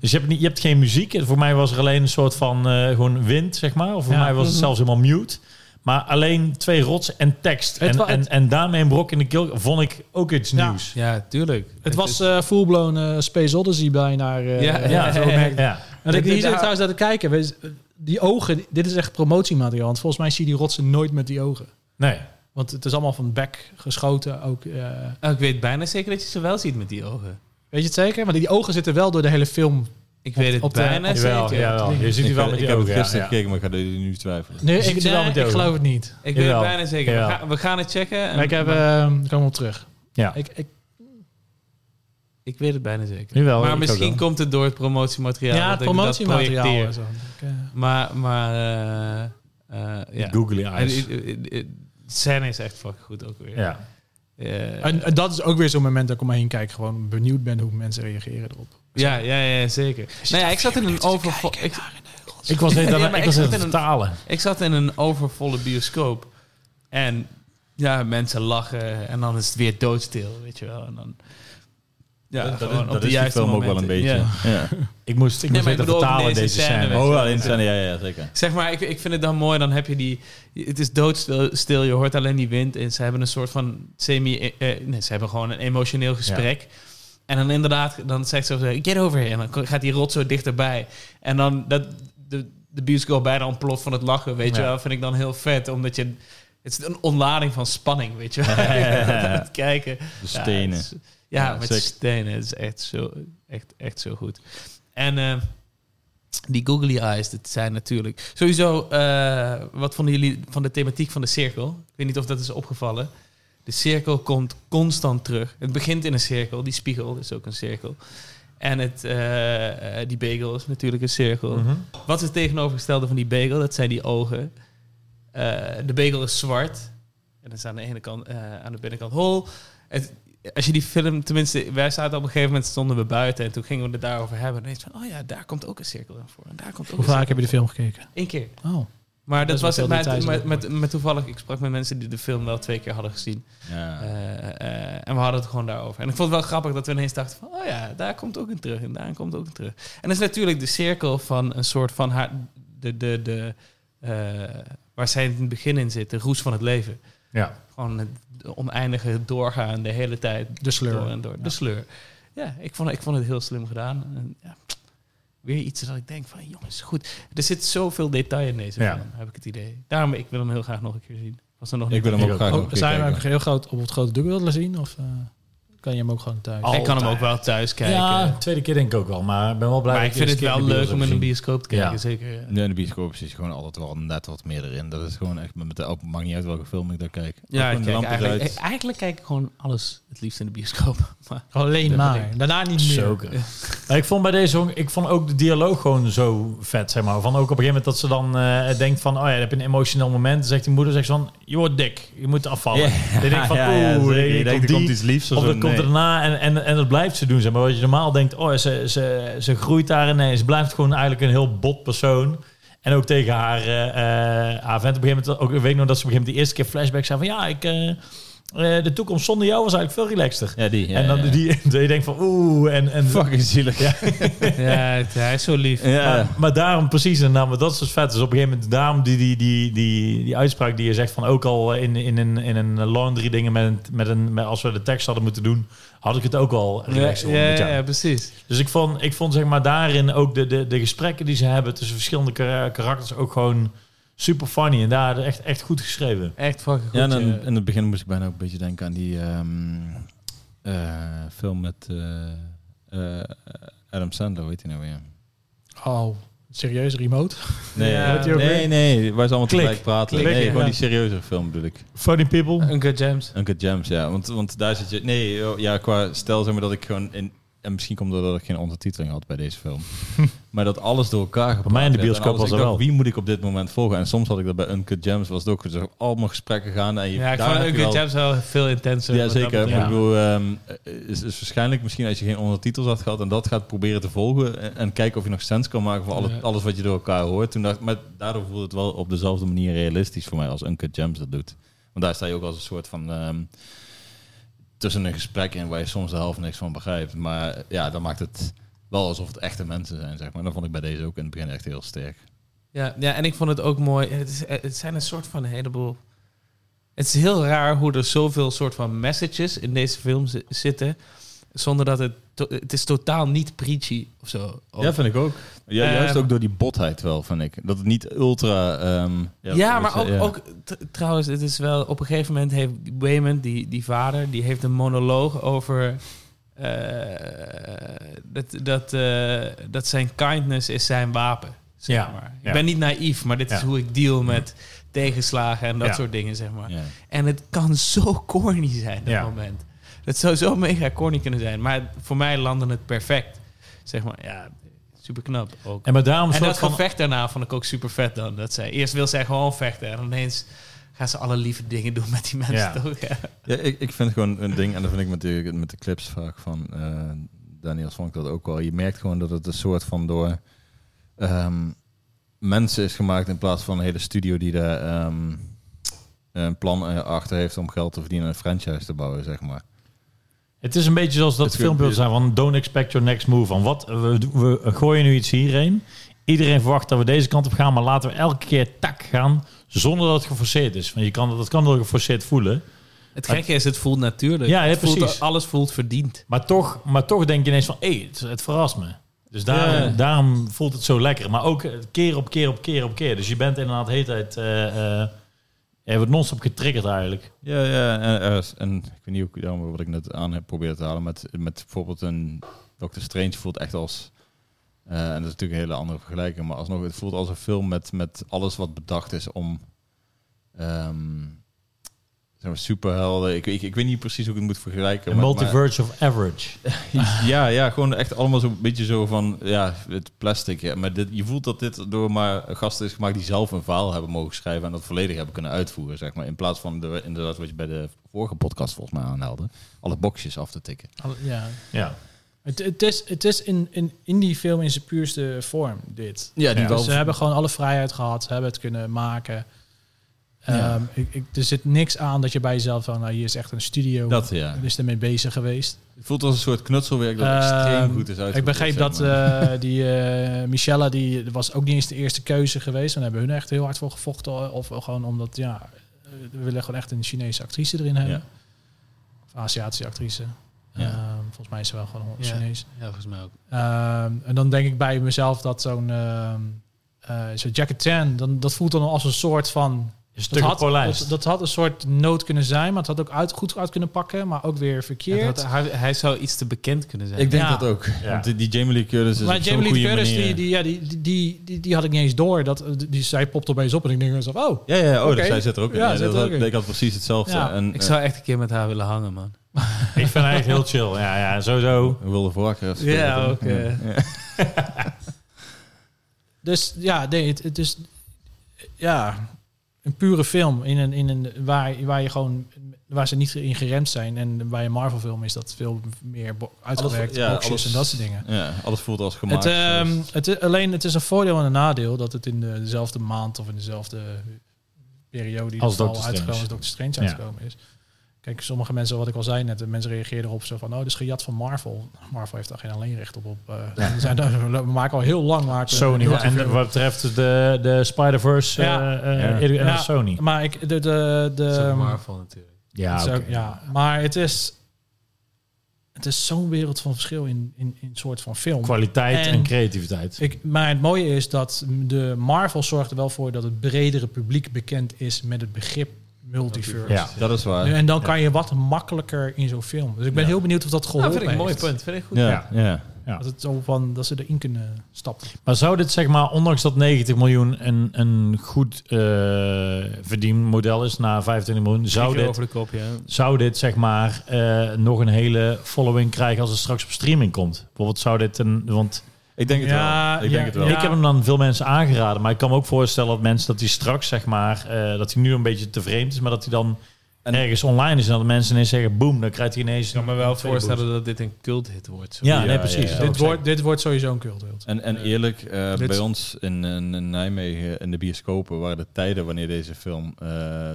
Dus je hebt, niet, je hebt geen muziek. Voor mij was er alleen een soort van eh, gewoon wind, zeg maar. Of voor Ja. mij was het zelfs helemaal mute. Maar alleen twee rotsen en tekst. En, en, en daarmee een brok in de keel vond ik ook iets Ja. nieuws. Ja, tuurlijk. Het was eh full-blown eh, Space Odyssey bijna. eh, Ja, ja, zo ja. En ik hier zit trouwens naar te kijken. We- Die ogen, dit is echt promotiemateriaal. Want volgens mij zie je die rotsen nooit met die ogen. Nee. Want het is allemaal van back geschoten. Ook, eh, Oh, ik weet bijna zeker dat je ze wel ziet met die ogen. weet je het zeker? Want die ogen zitten wel door de hele film. Ik Op- weet het op de- bijna op de- Jawel, zeker. jawel. Je ziet ik, die wel ik met die heb het gisteren ja. gekeken, maar ik ga er nu twijfelen. Nee, ik, ze wel nee, met ik geloof het niet. Ik weet Jawel. het bijna zeker. We gaan, we gaan het checken. En, Maar ik heb, komen we op terug. Ja. Ik, ik, ik weet het bijna zeker. Jawel, ik maar misschien komt het door het promotiemateriaal. ja, dat het ik dat promotiemateriaal. Ik, eh, Maar, maar eh, eh, ja. En, eyes. scène is echt fucking goed ook weer. Ja. Eh, en, en dat is ook weer zo'n moment dat ik om me heen kijk. Gewoon benieuwd ben hoe mensen reageren erop. Ja, ja, ja, zeker. Nou ja, ik zat in een overvol... Ik, Ik was net <laughs> Ja, aan maar ik ik was zat aan in het een- vertalen. ik zat in een overvolle bioscoop. En ja, mensen lachen. En dan is het weer doodstil, weet je wel. En dan... Ja, dat gewoon is, op dat de is die juiste film ook wel een momenten. beetje. Ja. Ja. <laughs> Ik moest, ik Nee, moest ik even vertalen deze deze scène, scène. Oh, wel. in scène, ja, ja, zeker. Zeg maar, ik, ik vind het dan mooi. Dan heb je die... Het is doodstil, stil, je hoort alleen die wind. En ze hebben een soort van semi... eh, nee, ze hebben gewoon een emotioneel gesprek. En dan inderdaad, dan zegt ze zo, get over here. En dan gaat die rot zo dichterbij. En dan dat de, de bioscoop bijna ontploft van het lachen, weet je wel. Vind ik dan heel vet, omdat je... Het is een ontlading van spanning, weet je wel. <laughs> <laughs> het kijken. De Ja, stenen. Ja, met zeker. stenen. Het is echt zo, echt, echt zo goed. En eh, die googly eyes, dat zijn natuurlijk... Sowieso, eh, wat vonden jullie van de thematiek van de cirkel? Ik weet niet of dat is opgevallen. De cirkel komt constant terug. Het begint in een cirkel. Die spiegel is ook een cirkel. En het, eh, eh, die bagel is natuurlijk een cirkel. Mhm. Wat is het tegenovergestelde van die bagel? Dat zijn die ogen. Eh, de bagel is zwart. En dat is aan de ene kant, aan de binnenkant hol. Het, als je die film, tenminste, wij zaten op een gegeven moment stonden we buiten en toen gingen we het daarover hebben. En het van, oh ja, daar komt ook een cirkel in voor. En daar komt ook Hoe vaak heb je de film gekeken? Eén keer. Oh. Maar dat, was veel met, met, met, met toevallig, ik sprak met mensen die de film wel twee keer hadden gezien. Ja. Eh, eh, en we hadden het gewoon daarover. En ik vond het wel grappig dat we ineens dachten van... oh ja, daar komt ook in terug en daar komt ook in terug. En dat is natuurlijk de cirkel van een soort van haar... De, de, de, eh, waar zij in het begin in zit, de roes van het leven. Ja. Gewoon het oneindige doorgaan de hele tijd. De sleur. Door en door. Ja. De sleur. Ja, ik vond, ik vond het heel slim gedaan. En, ja, weer iets dat ik denk van, jongens, goed. Er zit zoveel detail in deze Ja. film, heb ik het idee. Daarom, ik wil hem heel graag nog een keer zien. Was er nog Ik niet wil hem ook graag nog Oh, een keer zijn we heel groot op het grote doek willen zien? Of eh, kan je hem ook gewoon thuis? Ik kan hem ook wel thuis kijken. Ja, tweede keer denk ik ook wel. Maar ik ben wel blij maar dat ik vind het wel leuk om in een bioscoop te kijken, Ja. zeker. ja. Nee, in de bioscoop zit je gewoon altijd wel net wat meer erin. Dat is gewoon echt met de open, maakt niet uit welke film ik daar kijk. Ja, ik kijk eigenlijk, uit. eigenlijk kijk ik gewoon alles het liefst in de bioscoop. <laughs> Maar Alleen maar. Daarna niet meer. Zo. <laughs> Maar ik vond bij deze ik vond ook de dialoog gewoon zo vet, zeg maar. Van ook op een gegeven moment dat ze dan eh, denkt van, oh ja, heb je een emotioneel moment. Dan zegt die moeder, zegt ze van, je wordt dik, je moet afvallen. Dan denk ik van, <laughs> Ja, ja, oeh, komt er die, komt iets liefs of of zo. Komt erna en, en, en dat blijft ze doen, zeg maar. Wat je normaal denkt, oh, ze, ze, ze groeit daarin. Nee, ze blijft gewoon eigenlijk een heel bot persoon. En ook tegen haar, eh, haar vent op een gegeven moment, ook, ik weet nog dat ze op een gegeven de eerste keer flashback zei van, ja, ik... eh, eh, de toekomst zonder jou was eigenlijk veel relaxter. Ja, die. Ja, en dan ja. die, <laughs> je denkt van oeh en, en Fucking zielig. Ja. <laughs> Hij is zo lief. ja. Maar, maar daarom precies, en nou, maar dat is dus vet. Dus op een gegeven moment, daarom die, die, die, die, die uitspraak die je zegt van ook al in, in, een, in een laundry dingen met een, met een, met, als we de tekst hadden moeten doen, had ik het ook al Ja, relaxed ja, ja, precies. Dus ik vond, ik vond zeg maar daarin ook de, de, de gesprekken die ze hebben tussen verschillende kara- karakters ook gewoon super funny. En daar echt, echt goed geschreven. Echt fucking goed. Ja, en in het begin moest ik bijna ook een beetje denken aan die ehm, eh, film met eh, eh, Adam Sandler, weet je nou weer? Oh, serieus, remote? Nee, <laughs> Ja, nee, nee, waar ze allemaal Klik. tegelijk praten. Klik, nee, ja. gewoon die serieuze film bedoel ik. Funny people. Uncut Gems. Uncut Gems, ja. Want, want daar zit je... Nee, ja, qua stel zeg maar dat ik gewoon... In, en misschien komt doordat ik geen ondertiteling had bij deze film. <laughs> maar dat alles door elkaar gepraat mij in de bioscoop was Ik er dacht, wel. Wie moet ik op dit moment volgen? En soms had ik dat bij Uncut Gems. Was het ook zo allemaal gesprekken gaan. En je, Ja, ik vond Uncut wel- Gems wel veel intenser. Ja, zeker. Maar ik bedoel, ehm, is, is waarschijnlijk misschien als je geen ondertitels had gehad en dat gaat proberen te volgen en, en kijken of je nog sens kan maken van alle, Ja. alles wat je door elkaar hoort. Toen dacht, maar daardoor voelde het wel op dezelfde manier realistisch voor mij als Uncut Gems dat doet. Want daar sta je ook als een soort van ehm, tussen een gesprek in waar je soms de helft niks van begrijpt. Maar ja, dan maakt het wel alsof het echte mensen zijn, zeg maar. Dat vond ik bij deze ook in het begin echt heel sterk. Ja, ja, en ik vond het ook mooi. Het, is, het zijn een soort van heleboel. Het is heel raar hoe er zoveel soort van messages in deze film zi- zitten. Zonder dat het. to- het is totaal niet preachy of zo. Ja, vind ik ook. Ja, juist Ehm, ook door die botheid wel, vind ik. Dat het niet ultra... ehm, Ja, maar ook, ja. ook trouwens, het is wel op een gegeven moment heeft Wayman, die, die vader, die heeft een monoloog over eh, dat, dat, eh, dat zijn kindness is zijn wapen. Zeg Ja, maar. Ik ja. ben niet naïef, maar dit is hoe ik deal met tegenslagen en dat Ja. soort dingen, zeg maar. Ja. En het kan zo corny zijn, dat Ja. moment. Het zou zo mega corny kunnen zijn, maar voor mij landde het perfect. Zeg maar, ja, super knap ook. En maar daarom En dat van... gevecht daarna vond ik ook super vet dan. Dat zij, eerst wil zij gewoon vechten en ineens gaan ze alle lieve dingen doen met die mensen. Ja. Toch? Ja. Ja, ik, ik vind gewoon een ding, en dat vind ik met de, met de clips vaak van eh Daniel vond ik dat ook wel. Je merkt gewoon dat het een soort van door ehm, mensen is gemaakt in plaats van een hele studio die daar ehm, een plan eh, achter heeft om geld te verdienen en een franchise te bouwen, zeg maar. Het is een beetje zoals dat filmbeeld zijn van don't expect your next move. Van wat, we, we gooien nu iets hierheen. Iedereen verwacht dat we deze kant op gaan, maar laten we elke keer tak gaan zonder dat het geforceerd is. Want je kan, dat kan wel geforceerd voelen. Het gekke is, het voelt natuurlijk. Ja, Het voelt- precies. alles voelt verdiend. Maar toch, maar toch denk je ineens van, hé, het, het verrast me. Dus daar, Ja. daarom voelt het zo lekker. Maar ook eh, keer op keer op keer op keer. Dus je bent inderdaad de hele tijd... eh eh, je wordt non-stop getriggerd eigenlijk. Ja, ja en, en ik weet niet hoe wat ik net aan heb proberen te halen met, met bijvoorbeeld een Doctor Strange voelt echt als eh, en dat is natuurlijk een hele andere vergelijking, maar alsnog het voelt als een film met, met alles wat bedacht is om ehm superhelden. Ik, ik, ik weet niet precies hoe ik het moet vergelijken. Een maar- multiverse of average. <laughs> ja, ja, gewoon echt allemaal zo'n beetje zo van ja, het plastic. Ja. Maar dit, je voelt dat dit door maar gasten is gemaakt die zelf een verhaal hebben mogen schrijven en dat volledig hebben kunnen uitvoeren, zeg maar. In plaats van de, inderdaad wat je bij de vorige podcast volgens mij aanhaalde, alle boxjes af te tikken. Alle- Ja. Ja. Het, het is, het is in, in, in die film in zijn puurste vorm, dit. Ja, die Dus ze hebben gewoon alle vrijheid gehad. Ze hebben het kunnen maken. Ja. Ehm, ik, ik, er zit niks aan dat je bij jezelf van, nou, hier is echt een studio. Dat ja. Is ermee bezig geweest. Het voelt als een soort knutselwerk dat Ehm, extreem goed is uitgevoerd. Ik begreep zeg dat maar. eh, die eh Michelle, die was ook niet eens de eerste keuze geweest. En daar hebben hun echt heel hard voor gevochten. Of gewoon omdat, ja, we willen gewoon echt een Chinese actrice erin hebben. Ja. Of Aziatische actrice. Ja. Ehm, volgens mij is ze wel gewoon Ja. Chinees. Ja, volgens mij ook. Ehm, en dan denk ik bij mezelf dat zo'n ehm eh, zo'n Jackie Chan, dan, dat voelt dan als een soort van... Een Dat had, dat, dat had een soort nood kunnen zijn, maar het had ook uit, goed uit kunnen pakken, maar ook weer verkeerd. Ja, dat- hij, hij zou iets te bekend kunnen zijn. Ik denk Ja. dat ook. Ja. Want die, die Jamie Lee Curtis is maar Jamie Lee goede Curtis, die, die, ja, die, die, die, die, die had ik niet eens door. Dat, die, zij popt opeens op en ik denk zo, oh, Ja, ja, oh, Oké. dus zij zit er ook in. Ja, Ja, zit er dat, in. Ik had precies hetzelfde. Ja, en, Ik zou echt een keer met haar willen hangen, man. <laughs> Ik vind haar echt heel chill. Ja, ja, sowieso. uh, wilde voorwakker. Ja, eh. <laughs> Dus ja, nee, het, het is ja, een pure film in een, in een, waar, waar je gewoon waar ze niet in geremd zijn. En bij een Marvel film is dat veel meer bo- uitgewerkt, ja, boxjes alles- en dat soort dingen. Ja, alles voelt als gemaakt. Het, ehm, het, is- alleen het is een voordeel en een nadeel dat het in de, dezelfde maand of in dezelfde periode Als Doctor uitgekomen Strange. is, Doctor Strange Ja. uitgekomen is. Kijk, sommige mensen, wat ik al zei net, de mensen reageerden erop zo van, oh, dat is gejat van Marvel. Marvel heeft daar geen alleenrecht op. op eh, we, <laughs> zijn, daar- we maken al heel lang maken Sony. heel En wat betreft de, de Spider-Verse, Ja. eh, eh, Ja. Ja, Sony. Maar ik, de, de, de, Marvel natuurlijk. Ja, ook- ja, maar het is, het is zo'n wereld van verschil in, in, in soort van film. Kwaliteit en, En- creativiteit. Ik, maar het mooie is dat de Marvel zorgt er wel voor dat het bredere publiek bekend is met het begrip multiverse. Ja. Dat is waar. En dan kan je wat makkelijker in zo'n film. Dus ik ben Ja. heel benieuwd of dat geholpen Nou, vind ik een mooi heeft. punt. Vind ik goed. Ja, Ja. Dat, het zo van, dat ze erin kunnen stappen. Maar zou dit, zeg maar, ondanks dat 90 miljoen een, een goed eh verdienmodel is na 25 miljoen, zou dit, over de kop, ja. zou dit zeg maar eh, nog een hele following krijgen als het straks op streaming komt? Bijvoorbeeld zou dit een, want Ik denk het Ja, wel. Ik ja, denk het wel. ja. ik heb hem dan veel mensen aangeraden, maar ik kan me ook voorstellen dat mensen dat hij straks zeg maar, eh, dat hij nu een beetje te vreemd is, maar dat hij dan En- ergens online is en dat mensen ineens zeggen, boom, dan krijgt hij ineens. Ik kan me wel voorstellen boost. dat dit een culthit wordt. zo. Ja, Ja, nee, precies. ja. Dit wordt, dit wordt sowieso een cultheld. En, en eerlijk, eh, Dit- bij ons in, in, in Nijmegen in de bioscopen waren de tijden wanneer deze film eh,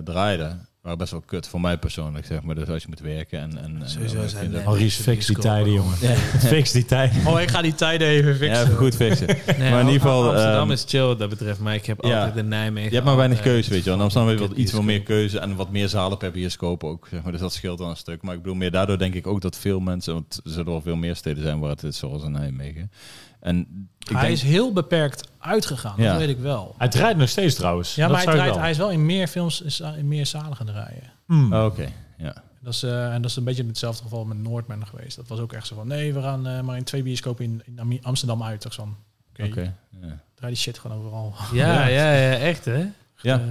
draaide, best wel kut voor mij persoonlijk, zeg maar. Dus als je moet werken en... en Sowieso en, zijn de- Maurice, fix die tijden, jongen. Ja. <laughs> Fix die tijden. Oh, ik ga die tijden even Ja, fixen. even goed fixen. <laughs> Nee, Maar in ieder geval, Amsterdam ehm, is chill wat dat betreft, maar ik heb ja. altijd in Nijmegen... Je hebt maar weinig keuze, weet je wel. In Amsterdam heb je kut wat iets wel meer keuze en wat meer zalen per bioscoop ook, zeg maar. Dus dat scheelt wel een stuk. Maar ik bedoel, meer daardoor denk ik ook dat veel mensen, want er zullen wel veel meer steden zijn waar het is, zoals in Nijmegen. En ik hij denk, is heel beperkt uitgegaan, Ja. dat weet ik wel. Hij draait nog steeds trouwens. Ja, Dat maar hij, zou ik draait, hij is wel in meer films, is in meer zalen gaan draaien. Hmm. Oh, oké, ja. Dat is, eh, en dat is een beetje hetzelfde geval met Noordman geweest. Dat was ook echt zo van, nee, we gaan eh, maar in twee bioscopen in, Amsterdam uit. Oké, Oké, ja. draai die shit gewoon overal. <laughs> Ja, ja, ja, echt hè? Ja. Eh,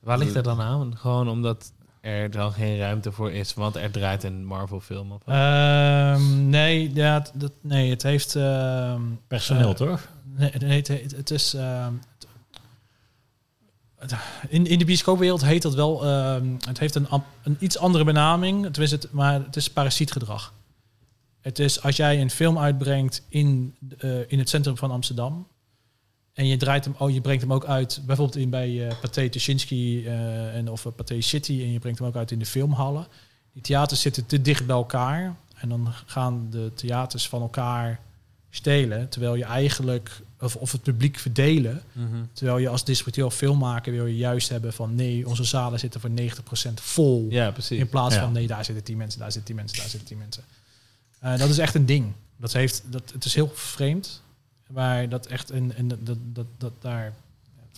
Waar ligt dat dan aan? Gewoon omdat er dan geen ruimte voor is, want er draait een Marvel film op. ehm, nee, ja, het- dat, nee, het heeft... ehm, Personeel, eh, toch? Nee, het, het, het is... ehm, in, in de bioscoopwereld heet dat wel... ehm, het heeft een, een iets andere benaming. Het het, maar het is parasietgedrag. Het is als jij een film uitbrengt in, eh, in het centrum van Amsterdam... en je, draait hem, oh, je brengt hem ook uit... bijvoorbeeld in, bij eh Pathé Tuschinski eh, en, of Pathé City... en je brengt hem ook uit in de filmhallen. Die theaters zitten te dicht bij elkaar... en dan gaan de theaters van elkaar stelen... terwijl je eigenlijk... of, of het publiek verdelen... Mhm. Terwijl je als distributeur of filmmaker wil je juist hebben van nee, onze zalen zitten voor 90% vol. Ja, precies. In plaats Ja. van nee, daar zitten 10 mensen, daar zitten 10 mensen, daar zitten 10 mensen. Eh, dat is echt een ding. Dat heeft, dat, het is heel vreemd. Maar dat echt in, in dat, dat, dat, dat daar.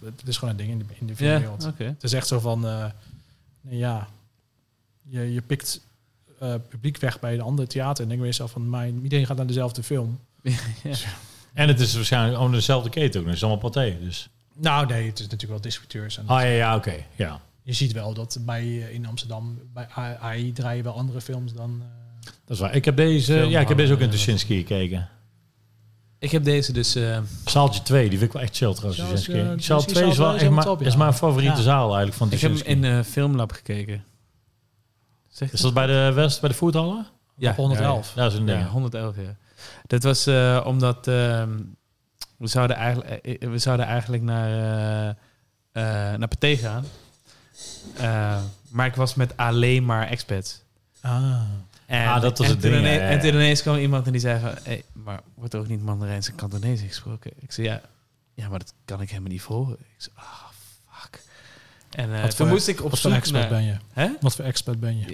Het, het is gewoon een ding in de, in de. Het is echt zo van eh, ja, je, je pikt eh, publiek weg bij de andere theater en denk je jezelf van maar iedereen gaat naar dezelfde film. En het is waarschijnlijk onder dezelfde keten ook. Het is allemaal paté. Dus. Nou nee, het is natuurlijk wel distributeurs. En Ah ja, ja oké. Ja. je ziet wel dat bij eh, in Amsterdam bij AI draaien wel andere films dan. eh, Dat is waar. Ik heb deze, ja, ik heb deze ook in houden, Tuschinski gekeken. Ik heb deze dus... eh, Zaaltje 2, die vind ik wel echt chill trouwens. Tuschinski. eh, Zaal Tuschinski 2 is wel echt top, is mijn favoriete Ja. zaal eigenlijk van ik heb hem Tuschinski. in eh Filmlab gekeken. Zeg Is dat bij de West, bij de voethallen? Ja, op 111. Ja, dat is een ding. Ja, 111, ja. Dat was eh, omdat ehm, we, zouden eigenlijk, eh, we zouden eigenlijk naar, eh eh naar Pathé gaan. Eh, maar ik was met alleen maar expats. Ah. En, Ah, dat was en het ding, ja, ja. En toen ineens kwam iemand en die zei van... Hey, maar wordt er ook niet Mandarijns en Kantonees gesproken? Ik zei, ja, ja, maar dat kan ik helemaal niet volgen. Ik zei, ah. En eh, toen moest ik op Wat voor zoek expert naar... ben je? Hè? Wat voor expert ben je?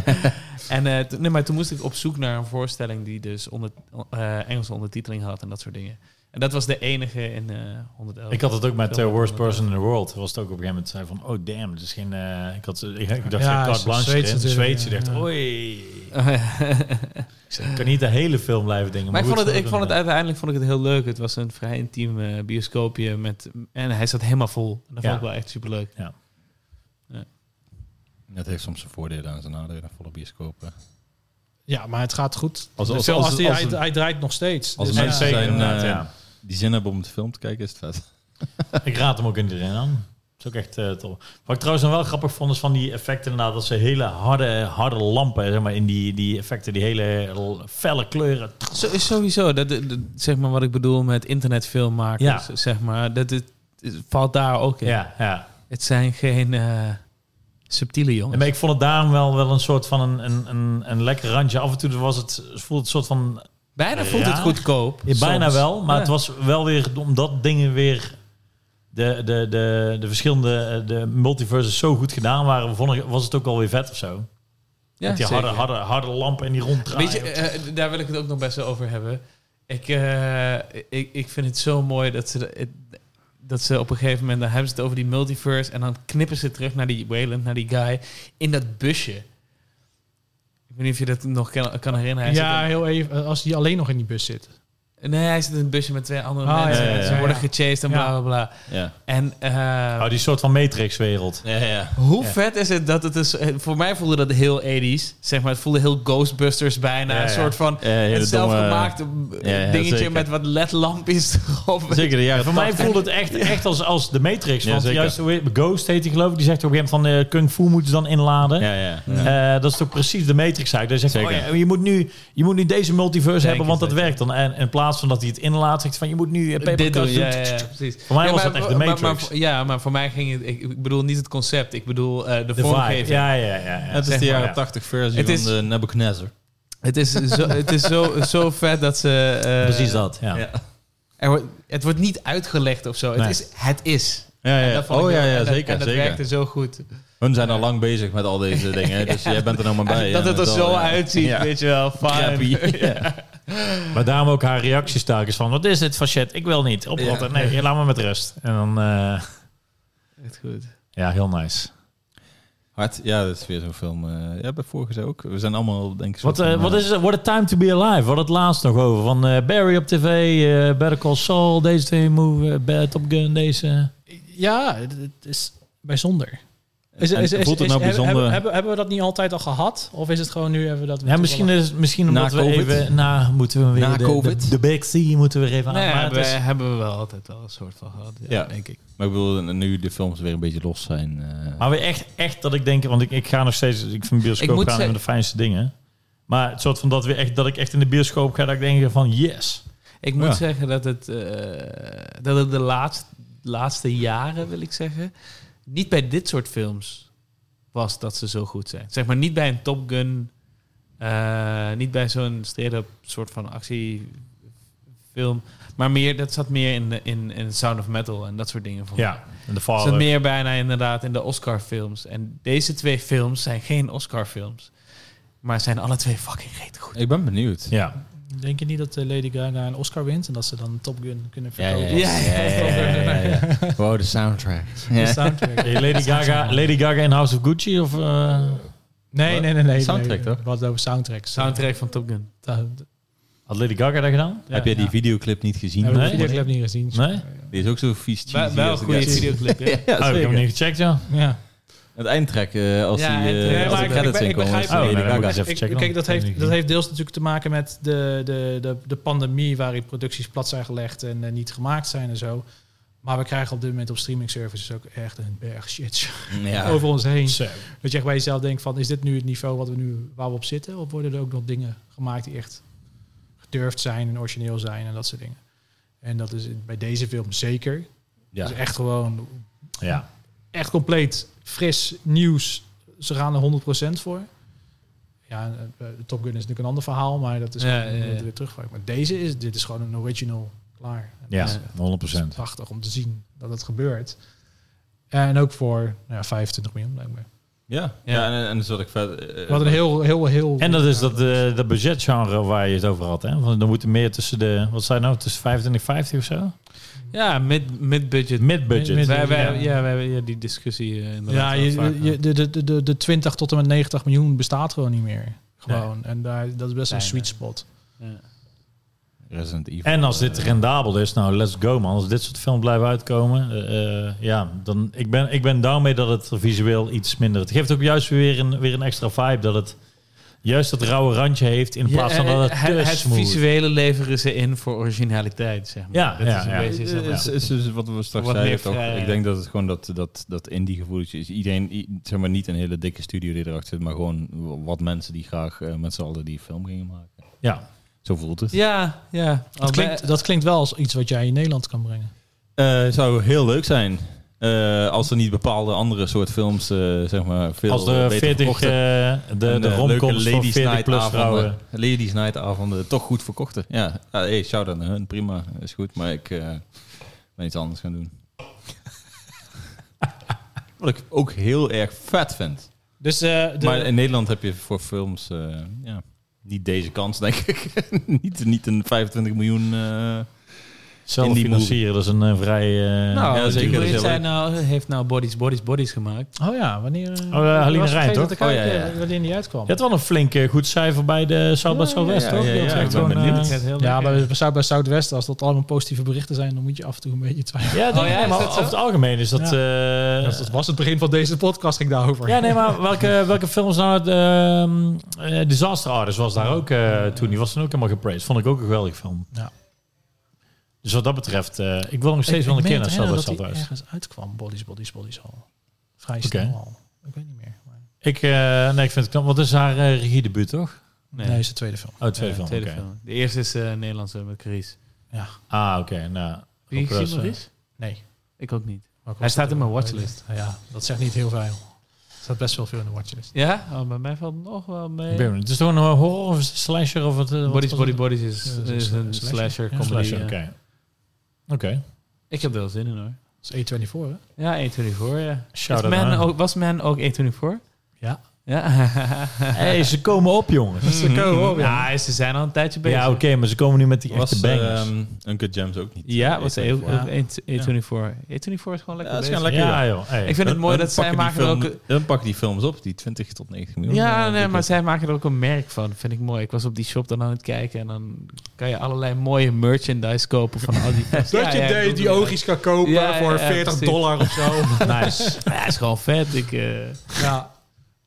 <laughs> en eh, nee, maar toen moest ik op zoek naar een voorstelling die dus onder, eh, Engelse ondertiteling had en dat soort dingen. En dat was de enige in eh 111. Ik had het ook met uh, Worst Person in the World. Was het ook op een gegeven moment zei van, oh damn, het is geen... eh, ik, had, ik, ik dacht, Ja, ja, carte blanche. De Zweedse ja, dacht, ja. oei. <laughs> Ja. Ik, kan niet de hele film blijven dingen. Maar ik vond, het, ik vond het uiteindelijk vond ik het heel leuk. Het was een vrij intiem eh, bioscoopje met en hij zat helemaal vol. En dat Ja. vond ik wel echt super leuk. Het heeft soms zijn voordelen en zijn nadelen, volle bioscopen. Ja, maar het gaat goed. Als- De als- film- als- als die- als hij, hij draait nog steeds. als Dus een ja, mensen zijn, inderdaad, eh, ja. Die zin hebben om de film te kijken, is het vet. <laughs> Ik raad hem ook iedereen aan. Dat is ook echt eh tof. Wat ik trouwens dan wel grappig vond, is van die effecten inderdaad. Dat ze hele harde, harde lampen, zeg maar, in die, die effecten, die hele felle kleuren. Zo, is sowieso, dat, zeg maar wat ik bedoel met internetfilmmakers, zeg maar. Dat het, het valt daar ook in. Ja, ja. Het zijn geen eh, Subtiele jongen. En maar ik vond het daarom wel, wel een soort van een, een, een, een lekker randje. Af en toe was het, voelde het een soort van... Bijna voelt het goedkoop. Ja, bijna soms. wel, maar Ja. het was wel weer... Omdat dingen weer... De, de, de, de verschillende eh, de multiverses zo goed gedaan waren, vond was het ook alweer vet of zo. Ja, Met die zeker. harde, harde, harde lampen en die ronddraaien. Weet je, eh, daar wil ik het ook nog best wel over hebben. Ik, eh, ik, ik vind het zo mooi dat ze, de- dat ze op een gegeven moment... dan hebben ze het over die multiverse... en dan knippen ze terug naar die Wayland, naar die guy... in dat busje. Ik weet niet of je dat nog kan, kan herinneren. Hij ja, heel even. Als die alleen nog in die bus zit. Nee, hij zit in een busje met twee andere Ah, mensen. ja, ja, en ze ja. worden Ja. gechased en Ja. bla, bla, bla. Ja. En eh, Oh, die soort van Matrix-wereld. Ja, ja. hoe Ja. vet is het dat het is... eh, Voor mij voelde dat heel 80s. Zeg maar, het voelde heel Ghostbusters bijna. Ja, een ja. soort van... Ja, het zelfgemaakte eh, Ja, ja, dingetje zeker. met wat ledlampjes erop. Zeker de jaren Voor mij 80. voelde het echt, echt als, als de Matrix. Ja, want juist Ghost heet hij geloof ik. Die zegt op een gegeven moment van eh, Kung Fu moeten ze dan inladen. Ja, ja. ja. Eh, dat is toch precies de Matrix eigenlijk. Hij zegt, oh ja, je, moet nu, je moet nu deze multiverse Denk hebben, want dat werkt dan. En in plaats van dat hij het inlaat, zegt van je moet nu eh, Dit doen, ja, ja, ja, precies. Voor mij Ja, was maar- dat echt de Matrix. Maar, ja, maar voor mij ging het... Ik, ik bedoel niet het concept. Ik bedoel eh, de, vormgeving. Ja, ja, ja. ja. het is zeg de jaren ja. 80 versie Het van is- de Nebuchadnezzar. Het is, zo, <laughs> het is zo, zo vet dat ze... eh, Precies dat, ja. Ja, Er wordt, het wordt niet uitgelegd of zo. Het is... Het is. ja, En ja. ik Oh ja, ja, en dat- zeker. En dat zeker. werkte zo goed. Hun zijn al lang bezig met al deze <laughs> dingen, dus jij bent er nog maar bij. <laughs> dat het er zo uitziet, Ja. weet je wel. Fine. Ja. <laughs> Maar daarom ook haar reactie sterk is van, wat is dit shit? Ik wil niet. Oprotten. Nee, laat me met rust. En dan, eh, Echt goed. ja, heel nice. Hard, ja, dat is weer zo'n film. eh ja, bij vorige zei ook. We zijn allemaal, denk ik, Wat, van, wat is het? What a time to be alive. Hadden het laatst nog over. Van eh, Barry op tv, eh, Better Call Saul, deze twee move, eh, Bad Top Gun, deze. Ja, het het is bijzonder. Is, en is, is, voelt het is- nou hebben- bijzonder? Hebben, hebben, hebben we dat niet altijd al gehad? Of is het gewoon nu hebben we dat... Ja, misschien, is, misschien Na omdat we COVID? even... Na, moeten we weer Na de, COVID? De, de Big C moeten we weer even aan. Nee, maar hebben, is- hebben we wel altijd wel een soort van gehad. Ja, Ja. denk ik. Maar ik bedoel, nu de films weer een beetje los zijn. eh, maar weer echt, echt dat ik denk... Want ik, ik ga nog steeds... Ik vind bioscoop gaan een van de fijnste dingen. Maar het soort van dat, we echt, dat ik echt in de bioscoop ga... Dat ik denk van yes. Ik moet Ja. zeggen dat het, eh, dat het de laatste, laatste jaren, wil ik zeggen, niet bij dit soort films was dat ze zo goed zijn. Zeg maar niet bij een Top Gun, eh, niet bij zo'n straight-up soort van actiefilm, maar meer, dat zat meer in, de, in, in Sound of Metal en dat soort dingen. Van Ja, en de Het Father. zat meer bijna inderdaad in de Oscar-films. En deze twee films zijn geen Oscar-films. Maar zijn alle twee fucking reet goed. ik ben benieuwd. Ja. Denk je niet dat eh, Lady Gaga een Oscar wint en dat ze dan Top Gun kunnen Ja, ja, verkopen? ja. ja, ja, ja, ja, ja. <laughs> Wow, de soundtrack. De soundtrack. <laughs> Hey, Lady, Gaga, Lady Gaga in House of Gucci? Of, eh, Nee, nee, nee. nee Soundtrack, nee, toch? Wat over soundtracks. Soundtrack van Top Gun. Had Lady Gaga dat gedaan? ja, Heb jij die ja. videoclip niet gezien? Heb ik Nee. de videoclip niet gezien. Nee? Die is ook zo vies Wel, cheesy. wel een goede videoclip, ja. <laughs> Ja, oh, ik heb hem niet gecheckt, ja. Ja. Het eindtrack, eh, als Ja, die als de ik- credits is Oh, ik even Ik- kijk, dat heeft, dat heeft deels natuurlijk te maken met de, de, de, de pandemie waarin producties plat zijn gelegd en eh, niet gemaakt zijn en zo. Maar we krijgen op dit moment op streaming services ook echt een berg shit Ja. <laughs> over ons heen. Zo. Dat je echt bij jezelf denkt van, is dit nu het niveau wat we nu, waar we op zitten? Of worden er ook nog dingen gemaakt die echt gedurfd zijn en origineel zijn en dat soort dingen? En dat is bij deze film zeker. Ja. Dus echt gewoon, Ja. echt compleet fris nieuws. Ze gaan er 100% voor. Ja, eh, Top Gun is natuurlijk een ander verhaal, maar dat is Ja, gewoon ja, ja. weer terugvallen. Maar deze is, dit is gewoon een original klaar. En Ja, dat is- 100%. is prachtig om te zien dat het gebeurt. En ook voor nou ja, 25 miljoen blijkbaar. Ja, Ja. ja. en, en dat is wat ik vet... eh, Wat een heel, heel, heel... En dat is dat, eh dat budgetgenre waar je het over had. Hè? Want dan moeten meer tussen de, wat zei je nou, tussen 25 en 50 of zo? Ja, mid- mid-budget. Mid-budget. Mid- wij, wij, ja. ja, wij hebben ja, die discussie eh, inderdaad Ja, je, de, de, de, de 20 tot en met 90 miljoen bestaat gewoon niet meer. Gewoon. En daar, dat is best een sweet nee. spot. Ja. Resident Evil. En als dit eh, rendabel is, nou let's go man. Als dit soort films blijven uitkomen, eh, eh, ja, dan ik ben ik ben daarmee dat het visueel iets minder. Het geeft ook juist weer een weer een extra vibe dat het juist dat rauwe randje heeft in plaats van Ja, dat eh, het te het, visuele leveren ze in voor originaliteit, zeg maar. Ja, dat ja, is een ja. beetje is, is dus wat we straks Wat zeiden toch. ik denk dat het gewoon dat, dat, dat indie gevoeletje is. Iedereen, zeg maar niet een hele dikke studio die erachter zit, maar gewoon wat mensen die graag eh, met z'n allen die film gingen maken. Ja, Zo voelt het. Ja, ja. Dat klinkt, dat klinkt wel als iets wat jij in Nederland kan brengen. Eh, zou heel leuk zijn. Eh, als er niet bepaalde andere soort films, eh, zeg maar, veel Als de beter 40, verkochten. eh, de, de eh, romcoms voor 40 plus avonden. Ladies night avonden toch goed verkochten. Ja, hey, shout-out naar hun, prima, is goed. Maar ik ben iets anders gaan doen. <laughs> Wat ik ook heel erg vet vind. Dus de, Maar in Nederland heb je voor films ja, niet deze kans, denk ik. <laughs> niet, niet een 25 miljoen... Zelf Indie financieren, dat is een eh, vrij... eh, Nou, ja, ja, zeker, zij leuk. nou, heeft nou Bodies, Bodies, Bodies gemaakt. oh ja, wanneer... eh, Oh, eh, Haline Rijn, toch? Oh, ja, ja. Wanneer die uitkwam. Je had wel een flink eh, goed cijfer bij de South by Ja, Southwest, ja, toch? ja, Die ja, echt ik ben gewoon, benieuwd. heel Ja, lekker. bij, Zuid bij Zuidwest, als dat allemaal positieve berichten zijn, dan moet je af en toe een beetje twijfelen. Ja, Oh, ja, maar over het algemeen is dat... Ja. eh, Dat was het begin van deze podcast, ging daarover. ja, nee, maar welke, welke films nou... De, ehm, eh, Disaster Artist was daar ook eh, toen. Die was toen ook helemaal gepraised. Vond ik ook een geweldige film. Ja. Dus wat dat betreft... eh, ik wil nog steeds Ik- wel een keer naar herinneren dat hij ergens uitkwam, Bodies, Bodies, Bodies al. Vrij Oké. snel al. Ik weet niet meer. Maar... Ik, eh, nee, ik vind het knap. Wat is haar eh, regiedebuut, toch? Nee, Nee, is de tweede film. Oh, tweede Ja, film. tweede film. De eerste is eh Nederlandse met Chris. Ja, Ah, oké. nou, Wie gezien is? nee. Ik ook niet. Hij staat in mijn watchlist. Ja, dat zegt niet heel veel. Er staat best wel veel in de watchlist. Ja? Oh, bij mij valt het nog wel mee. Ik ben benieuwd. Het is toch een horror of slasher of wat? wat Bodies, Body, het? Bodies is, Ja, dat is is een een slasher. slasher Ja, comedy. Slasher, ja. Oké. Oké. Ik heb er wel zin in hoor. Dat is A24, hè? Ja, 124, ja. Shout Is out ook, was Man ook 124? Ja. Ja. <laughs> Hey, ze komen op, jongens. Ze komen op, ja. ja, ze zijn al een tijdje bezig. Ja, oké, maar ze komen nu met die was echte bangers. ehm, Uncut Gems ook niet. Ja, eh, was A24. ook ook Ja. 124. 124 is gewoon lekker Ja, dat is lekker. ja, joh. Hey. Ik vind het mooi dat zij maken film- ook... Dan pakken die films op, die 20 tot 90 miljoen. Ja, eh, nee, maar zij maken er ook een merk van. Vind ik mooi. Ik was op die shop dan aan het kijken en dan kan je allerlei mooie merchandise kopen van al die. <laughs> Dat Ja, je ja, de- ik die oogjes kan kopen Ja, voor ja, 40 precies. dollar of zo. <laughs> Nice. Ja, is gewoon vet. Ik, eh, ja.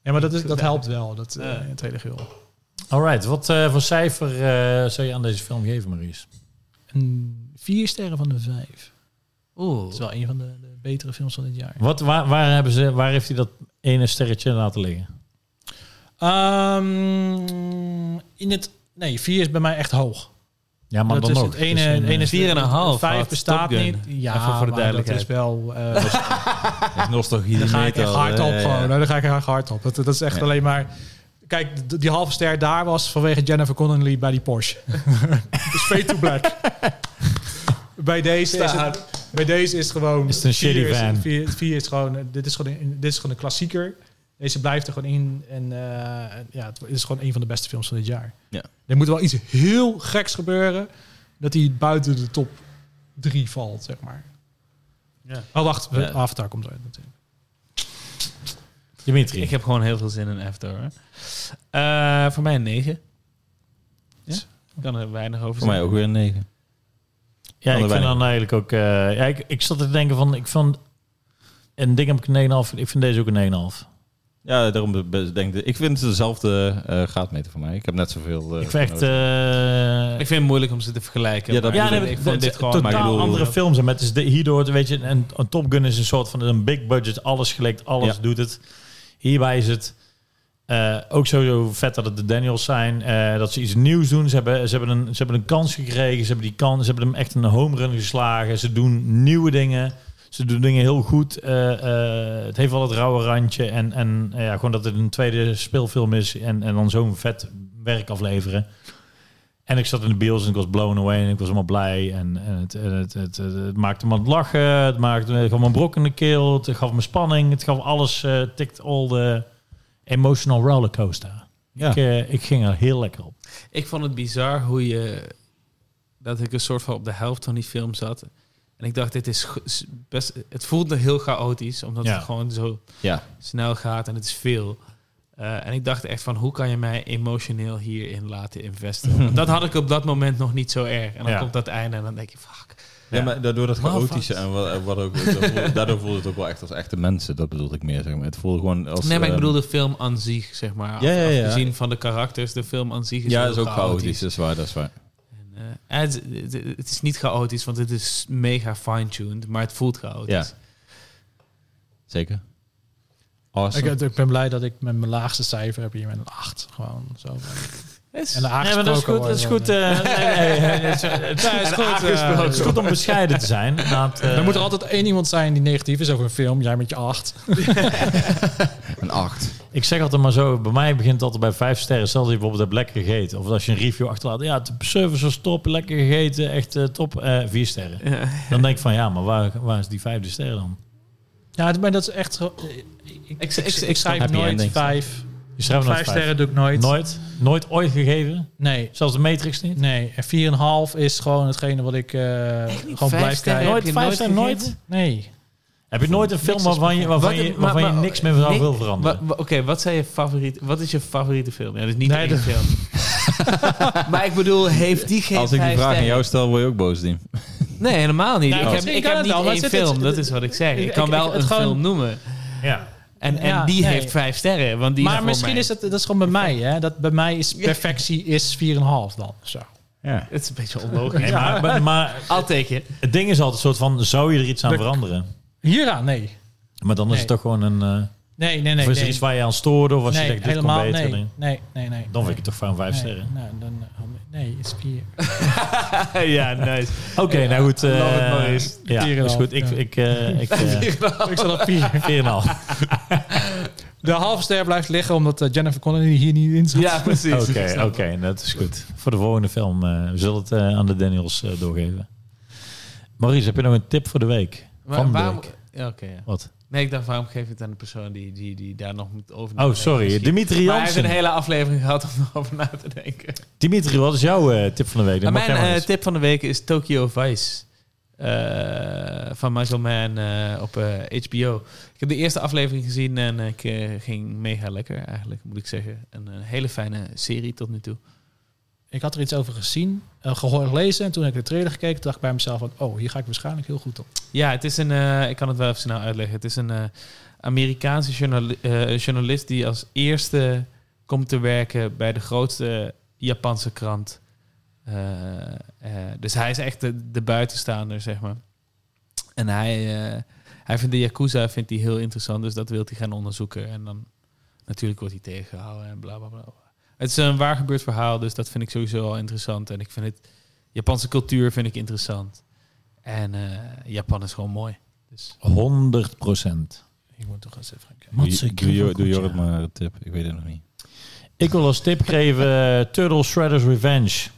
Ja, maar dat, is, dat helpt wel, dat eh, in het hele geheel. Alright, wat eh, voor cijfer eh, zou je aan deze film geven, Maurice? Een vier sterren van de vijf. Oeh. Dat is wel een van de, de betere films van dit jaar. Wat, waar, waar, hebben ze, waar heeft hij dat ene sterretje laten liggen? Ehm, in het, nee, vier is bij mij echt hoog. Ja, maar dat dan is nog. het ene, Dus een, ene eh, is vier en een half Vijf had bestaat niet. Ja, Even voor de maar duidelijkheid. Dat is wel. eh, <laughs> Dat is nostalgie. daar ga ik echt hard eh, op ja, gewoon. Daar ga ik echt hard op. Dat, dat is echt Ja. alleen maar. Kijk, die halve ster daar was vanwege Jennifer Connelly bij die Porsche. <laughs> dus fade to black. bij, deze is het, bij deze is het gewoon... Is het een vier shitty is- van? Vier, vier is gewoon... eh, Dit is gewoon, een, dit is gewoon een klassieker. Deze blijft er gewoon in. En eh, ja, het is gewoon een van de beste films van dit jaar. Ja. Er moet wel iets heel geks gebeuren... dat hij buiten de top drie valt, zeg maar. Ja. Oh, wacht. Ja. Avatar komt uit natuurlijk. Dimitri. Ik heb gewoon heel veel zin in After. hoor. Eh, voor mij een 9. Ja? Ik kan er weinig over Voor mij ook weer een 9. ja, ik vind weinig. dan eigenlijk ook... eh, ja, ik, ik zat te denken van... Ik vond, een ding heb ik een 9,5. Ik vind deze ook een 9,5. Ja, daarom denk ik... Ik vind het dezelfde eh gaatmeter voor mij. Ik heb net zoveel... eh, ik vind eh, Ik vind het moeilijk om ze te vergelijken. Ja, dat maar ja, nee, ik vond dit gewoon... totaal bedoel- andere films. En met dus de, hierdoor, weet je, en een Top Gun is een soort van een big budget, alles gelikt, alles Ja. doet het. Hierbij is het eh, ook sowieso vet dat het de Daniels zijn, eh, dat ze iets nieuws doen. Ze hebben, ze, hebben een, ze hebben een kans gekregen, ze hebben die kans, ze hebben hem echt een home run geslagen. Ze doen nieuwe dingen. Ze doen dingen heel goed. Eh, eh, het heeft wel het rauwe randje. En, en eh, ja, gewoon dat het een tweede speelfilm is. En, en dan zo'n vet werk afleveren. En ik zat in de bios en ik was blown away. En ik was helemaal blij. En, en het, het, het, het, het maakte me aan het lachen. Het maakte het gaf me een brok in de keel. Het gaf me spanning. Het gaf alles. eh tikt all the emotional rollercoaster. Ja. Ik, ik ging er heel lekker op. Ik vond het bizar hoe je... Dat ik een soort van op de helft van die film zat. En ik dacht, dit is best... Het voelde heel chaotisch, omdat Ja. het gewoon zo Ja, snel gaat en het is veel. Eh, en ik dacht echt van, hoe kan je mij emotioneel hierin laten investen? Want <laughs> dat had ik op dat moment nog niet zo erg. En dan Ja. komt dat einde en dan denk je, fuck. Ja, maar daardoor dat chaotische en wat, ook, voelde- <laughs> daardoor voelde het ook wel echt als echte mensen. Dat bedoelde ik meer, zeg maar. Het voelde gewoon als... nee, maar ik ehm, bedoel de film aan zich, zeg maar. Ja, ja, ja. Afgezien van de karakters, de film aan zich is ja, is ook chaotisch. Dat is waar, dat is waar. Eh, het, het, het is niet chaotisch, want het is mega fine-tuned, maar het voelt chaotisch. Ja. Zeker. Awesome. Ik, ik ben blij dat ik met mijn laagste cijfer heb hier met een 8. Gewoon zo. <laughs> Is- En de Nee, maar dat is goed. Dat is goed. eh, nee, nee, nee, het is- goed, aangesproken. eh, Het is goed om bescheiden te zijn. <laughs> Dat, eh, er moet er altijd één iemand zijn die negatief is over een film. Jij met je 8. <laughs> Een 8. Ik zeg altijd maar zo, bij mij begint het altijd bij vijf sterren. Stel dat je bijvoorbeeld hebt lekker gegeten. Of als je een review achterlaat. Ja, de service was top, lekker gegeten, echt eh, top. eh, vier sterren. Ja. Dan denk ik van, ja, maar waar, waar is die vijfde ster dan? Ja, maar dat is echt... zo- Ik, ik, ik, ik- schrijf nooit ending. vijf. Je schrijft nooit Vijf sterren doe ik nooit. Nooit? Nooit ooit gegeven? Nee. Zelfs de Matrix niet? Nee, en 4,5 is gewoon hetgene wat ik eh, gewoon vijf blijf kijken. Heb Nooit vijf nooit sterren? Nooit? Nee. Heb je nooit een film waarvan je, waarvan Wat- je, maar- waarvan je niks meer zou nee, wil veranderen? Wa- wa- Oké, wat zijn je favoriete? Wat is je favoriete film? Ja, dat is niet Nee, één dat- film. <laughs> maar ik bedoel, heeft die geen Als ik die vraag aan jou stel, word je ook boos, Diem. Nee, helemaal niet. Nou, ik heb, ik niet één het zit- film, het- dat is wat ik zeg. Ik, ik- kan ik- wel een gewoon- film noemen. Ja. En, en Ja, die nee. heeft vijf sterren, want die is maar misschien mij. is het, dat is gewoon bij mij, hè. Dat bij mij is perfectie is 4,5 dan. Zo. Ja. Het is een beetje onlogisch. Nee, maar, maar, <laughs> maar I'll take it. het ding is altijd een soort van, zou je er iets aan Dat- veranderen? Hieraan, nee. Maar dan is het toch gewoon een... eh Nee, nee, nee. of is er nee. iets waar je aan stoorde? Of als nee, je denkt, dit helemaal kon beter? nee. dan- Nee, nee, nee. Dan vind ik het toch van vijf nee, sterren. Nou, dan, eh, nee, het is 4. <laughs> ja, nice. <laughs> Oké, nou goed. eh, it, Maurice. ja, Vier is goed. Ik, ja. ik, eh, <laughs> ik, eh, ik zat op 4. vier en een half. De halve ster blijft liggen omdat Jennifer Connelly hier niet in zat. Ja, precies. Oké, oké, dat is goed. Voor de volgende film uh, we zullen het uh, aan de Daniels uh, doorgeven. Maurice, heb je nog een tip voor de week? Maar Van de waarom... week. Ja, oké. ja. Wat? Nee, ik dacht, waarom geef je het aan de persoon die, die, die daar nog moet over Oh, sorry. Dimitri Maar hij heeft een hele aflevering gehad om <laughs> erover na te denken. Dimitri, wat is jouw uh, tip van de week? Jij mijn maar eh, eens. tip van de week is Tokyo Vice. eh, van Michael Mann eh, op eh, HBO. Ik heb de eerste aflevering gezien en ik eh, ging mega lekker eigenlijk, moet ik zeggen. Een, een hele fijne serie tot nu toe. Ik had er iets over gezien, uh, gehoord, gelezen. En toen heb ik de trailer gekeken, dacht ik bij mezelf van... Oh, hier ga ik waarschijnlijk heel goed op. Ja, het is een. eh, ik kan het wel even snel uitleggen. Het is een eh, Amerikaanse journali- eh, journalist die als eerste komt te werken bij de grootste Japanse krant. Eh, eh, dus hij is echt de, de buitenstaander, zeg maar. En hij, eh, hij vindt de Yakuza vindt hij heel interessant, dus dat wil hij gaan onderzoeken. En dan natuurlijk wordt hij tegengehouden en bla bla bla. Het is een waar gebeurd verhaal, dus dat vind ik sowieso al interessant. En ik vind het Japanse cultuur vind ik interessant. En uh, Japan is gewoon mooi. Dus. 100 procent. Ik moet toch eens even kijken. Doe, doe, doe, doe Jorrit maar een tip. Ik weet het nog niet. Ik wil als tip geven uh, Turtle Shredder's Revenge.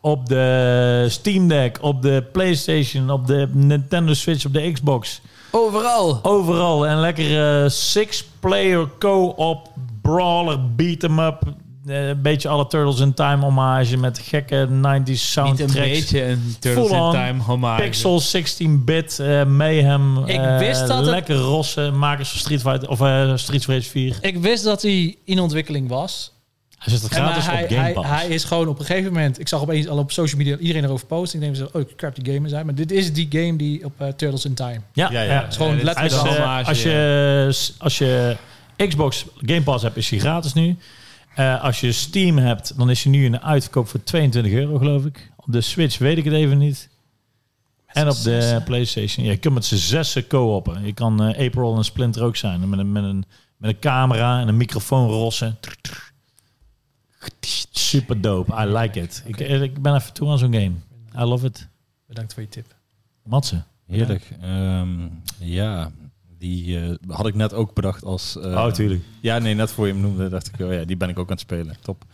Op de Steam Deck, op de PlayStation, op de Nintendo Switch, op de Xbox. Overal. Overal. En lekker uh, six-player co-op brawler beat 'em up. Uh, een beetje alle Turtles in Time hommage met gekke 90s soundtracks. Niet een beetje een Turtles in Time hommage. Pixel 16-bit uh, mayhem. Ik wist dat lekker het... rosse makers van Street Fighter of uh, Street Fighter 4. Ik wist dat hij in ontwikkeling was. Hij zit er gratis hij, op Game Pass. Hij, hij, is gewoon op een gegeven moment... Ik zag opeens al op social media iedereen erover posten. Ik denk, oh, crap, die game zijn. Maar dit is die game die op uh, Turtles in Time. Ja, ja, ja. ja. Het is gewoon ja, letterlijk hommage, als, je, als je Xbox Game Pass hebt, is hij gratis nu. Uh, als je Steam hebt, dan is hij nu in de uitverkoop voor 22 euro, geloof ik. Op de Switch weet ik het even niet. Met en op de. PlayStation. Ja, je kunt met z'n zessen co-oppen. Je kan uh, April en Splinter ook zijn. Met een, met, een, met een camera en een microfoon rossen. Super dope. I like it. Okay. Ik, ik ben even toe aan zo'n game. I love it. Bedankt voor je tip. Matze. Heerlijk. Ja, um, ja die uh, had ik net ook bedacht als... Uh, oh, tuurlijk. Ja, nee, net voor je hem noemde, dacht ik, oh ja, die ben ik ook aan het spelen. Top.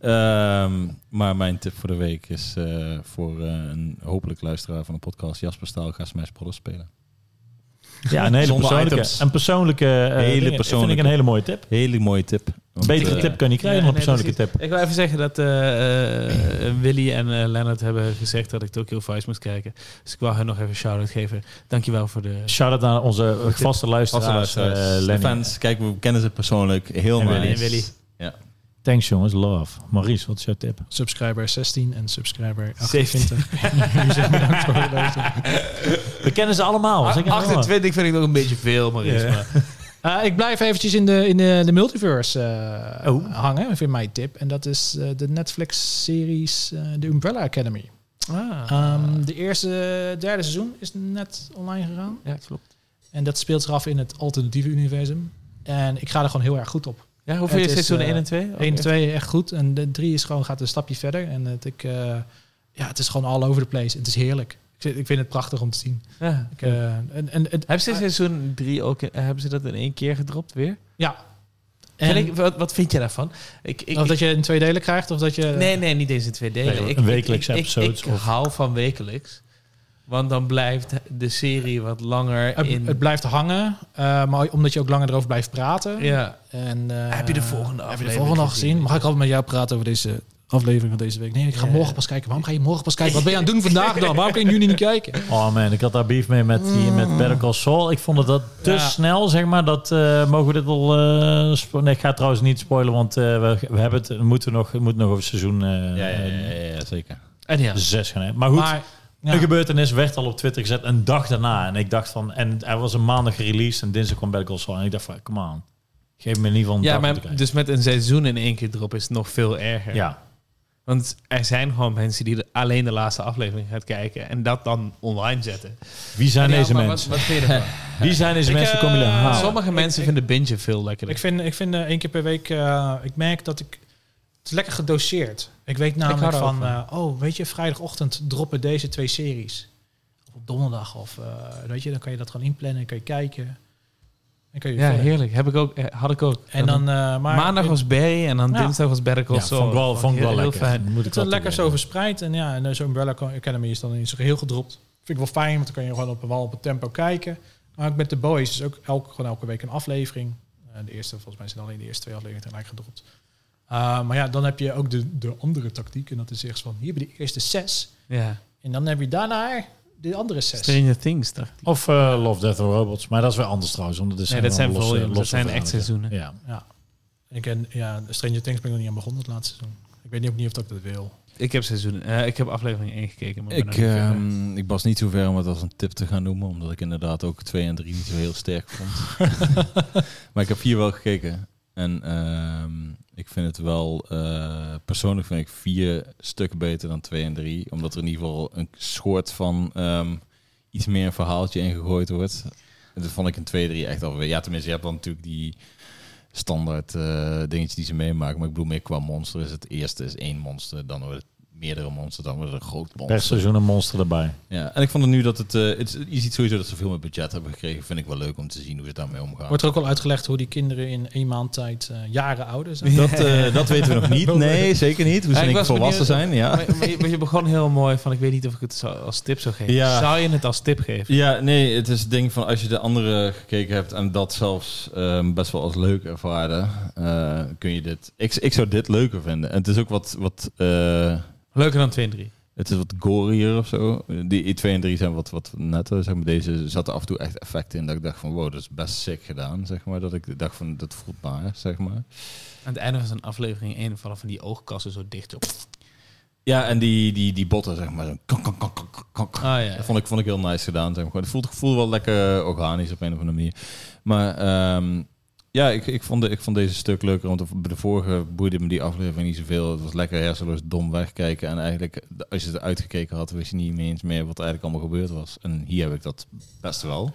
Um, maar mijn tip voor de week is uh, voor een hopelijk luisteraar van de podcast, Jasper Staal, ga Smash Bros. spelen. Ja, een <laughs> hele persoonlijke, items. een persoonlijke, uh, hele persoonlijke. vind ik een hele mooie tip. Hele mooie tip. Want, Betere uh, tip kan je niet krijgen dan een persoonlijke nee, tip. Ik wil even zeggen dat uh, Willy en uh, Leonard hebben gezegd dat ik Tokyo Vice moest kijken. Dus ik wou hen nog even een shout-out geven. Dankjewel voor de... Shout-out naar onze vaste luisteraars. Vaste luisteraars. de fans. Kijk, we kennen ze persoonlijk. Heel en nice. Willy, en Willy. Ja. Thanks jongens, love. Maurice, wat is jouw tip? Subscriber 16 en subscriber 28. <laughs> Jullie zijn bedankt voor het luisteren. <laughs> We kennen ze allemaal. 28 vind ik nog een beetje veel. Maar. Uh, <laughs> ik blijf eventjes in de, in de, de multiverse uh, oh. hangen, vind mijn tip. En dat is uh, de Netflix-series The Umbrella Academy. Ah. Um, de eerste, derde seizoen is net online gegaan. Ja, klopt. En dat speelt zich af in het alternatieve universum. En ik ga er gewoon heel erg goed op. Ja, hoeveel Het je is, seizoen eh, 1 en 2? 1 en 2 echt goed. En de 3 is gewoon, gaat een stapje verder. En het, ik, eh, ja, het is gewoon all over the place. Het is heerlijk. Ik vind, ik vind het prachtig om te zien. Ja. Ik, eh, en, en, het, Hebben ze seizoen 3 ook, hebben ze dat in één keer gedropt weer? Ja. En En, ik, wat, wat vind je daarvan? Ik, ik, of dat je in twee delen krijgt, of dat je... Nee, nee, niet eens in twee delen. Nee, ik, een ik- wekelijks ik, ik, episodes Ik, of- hou van wekelijks. Want dan blijft de serie wat langer Het, in... het blijft hangen, eh, maar omdat je ook langer erover blijft praten. ja. En, eh, Heb je de volgende Heb je de aflevering volgende al gezien? gezien? Mag ik altijd met jou praten over deze aflevering van deze week? Nee, ik ga morgen pas kijken. Waarom ga je morgen pas kijken? Wat ben je aan het doen vandaag dan? Waarom kan je nu niet kijken? <laughs> Oh man, ik had daar beef mee met, die, met Better Call Saul. Ik vond het dat te Ja. snel, zeg maar. Dat eh, mogen we dit wel... eh, spo- nee, ik ga het trouwens niet spoilen, want eh, we, we hebben het, we moeten nog, we moeten nog over seizoen eh, Ja, ja, ja, ja, ja, zeker. En ja. zes gaan hebben. Maar goed, Maar, ja. een gebeurtenis werd al op Twitter gezet een dag daarna. En ik dacht van... En er was een maandag gereleased en dinsdag kwam Better Call Saul. En ik dacht van, come on. Geef me in ieder geval een Ja, dag om te maar dus met een seizoen in één keer erop is het nog veel erger. Ja, Want er zijn gewoon mensen die alleen de laatste aflevering gaat kijken en dat dan online zetten. wie zijn Ja, deze maar mensen? Wat, wat vind je ervan? <laughs> Wie zijn deze Ik, mensen? eh, Kom je halen? Sommige mensen ik- vinden bingen veel lekkerder. Ik vind, ik vind eh, één keer per week, eh, ik merk dat ik, het is lekker gedoseerd. Ik weet namelijk van, eh, oh, weet je, vrijdagochtend droppen deze twee series. Of op donderdag, of eh, weet je, dan kan je dat gewoon inplannen, kan je kijken. En kan je ja, verder. heerlijk. Heb ik ook, eh, had ik ook. En dan, eh, maar Maandag was Barry en dan Ja. dinsdag was Better Call ja, Saul. vond ik wel, vond ik wel heel, lekker. Heel fijn. Moet ik Het is wel lekker zo verspreid. En ja, en eh, zo'n Umbrella Academy is dan in zijn geheel gedropt. Vind ik wel fijn, want dan kan je gewoon op een wel op het tempo kijken. Maar ook met The Boys is ook elke, gewoon elke week een aflevering. Eh, de eerste, volgens mij zijn alleen de eerste twee afleveringen tegelijk gedropt. Uh, maar ja, dan heb je ook de, de andere tactiek. En dat is echt van, hier hebben de eerste zes. Ja. En dan heb je daarna de andere zes. Stranger Things, dacht ik. Of eh, Love, Death and Robots. Maar dat is weer anders trouwens. Want dat Nee, dat zijn losse-. Dat zijn echt seizoenen. Ja. Ja. Ik ken, ja, Stranger Things ben ik nog niet aan begonnen het laatste seizoen. Ik weet niet ook niet of dat ik dat wil. Ik heb seizoen, eh, ik heb aflevering 1 gekeken. Maar Ik, ehm, ik was niet zo ver om het als een tip te gaan noemen, omdat ik inderdaad ook 2 en 3 niet zo heel sterk vond. <laughs> <laughs> maar ik heb vier wel gekeken. En ehm, ik vind het wel, eh, persoonlijk vind ik vier stukken beter dan 2 en 3. Omdat er in ieder geval een soort van ehm, iets meer een verhaaltje ingegooid wordt. En dat vond ik in 2 3 echt alweer. Ja, tenminste, je hebt dan natuurlijk die standaard eh dingetjes die ze meemaken. Maar ik bedoel meer qua monster is het eerste is één monster, dan wordt het meerdere monsters, dan het een groot monster. Per seizoen een monster erbij. Ja, en ik vond het nu dat het, eh, het is- je ziet sowieso dat ze veel meer budget hebben gekregen. Vind ik wel leuk om te zien hoe ze daarmee omgaan. Wordt er ook al uitgelegd hoe die kinderen in één maand tijd eh, jaren ouder zijn? <laughs> dat, eh, dat weten we nog niet. <laughs> Nee, zeker niet. Hoe ze keer volwassen benieuwd- zijn. Ja. Maar, maar je, maar je begon heel mooi van, ik weet niet of ik het zo als tip zou geven. Ja. Zou je het als tip geven? ja, nee, het is het ding van als je de andere gekeken hebt en dat zelfs ehm, best wel als leuk ervaarde, eh, kun je dit. Ik, ik zou dit leuker vinden. En het is ook wat, wat eh, Leuker dan 2 en 3. het is wat gorier of zo. Die 2 en 3 zijn wat, wat netter. Zeg maar. Deze zaten af en toe echt effecten in dat ik dacht van wow, dat is best sick gedaan. Zeg maar. Dat ik dacht van dat voelt maar, zeg maar. Aan het einde van zijn aflevering 1 vallen van die oogkassen zo dicht op. Ja, en die, die, die botten, zeg maar. Ah ja. Dat vond ik, vond ik heel nice gedaan. Zeg maar. Het voelt, voelde wel lekker organisch op een of andere manier. Maar ehm, ja, ik, ik, vond de, ik vond deze stuk leuker. Want bij de vorige boeide me die aflevering niet zoveel. Het was lekker hersenloos dom wegkijken. En eigenlijk, als je het uitgekeken had, wist je niet meer eens meer wat er eigenlijk allemaal gebeurd was. En hier heb ik dat best wel.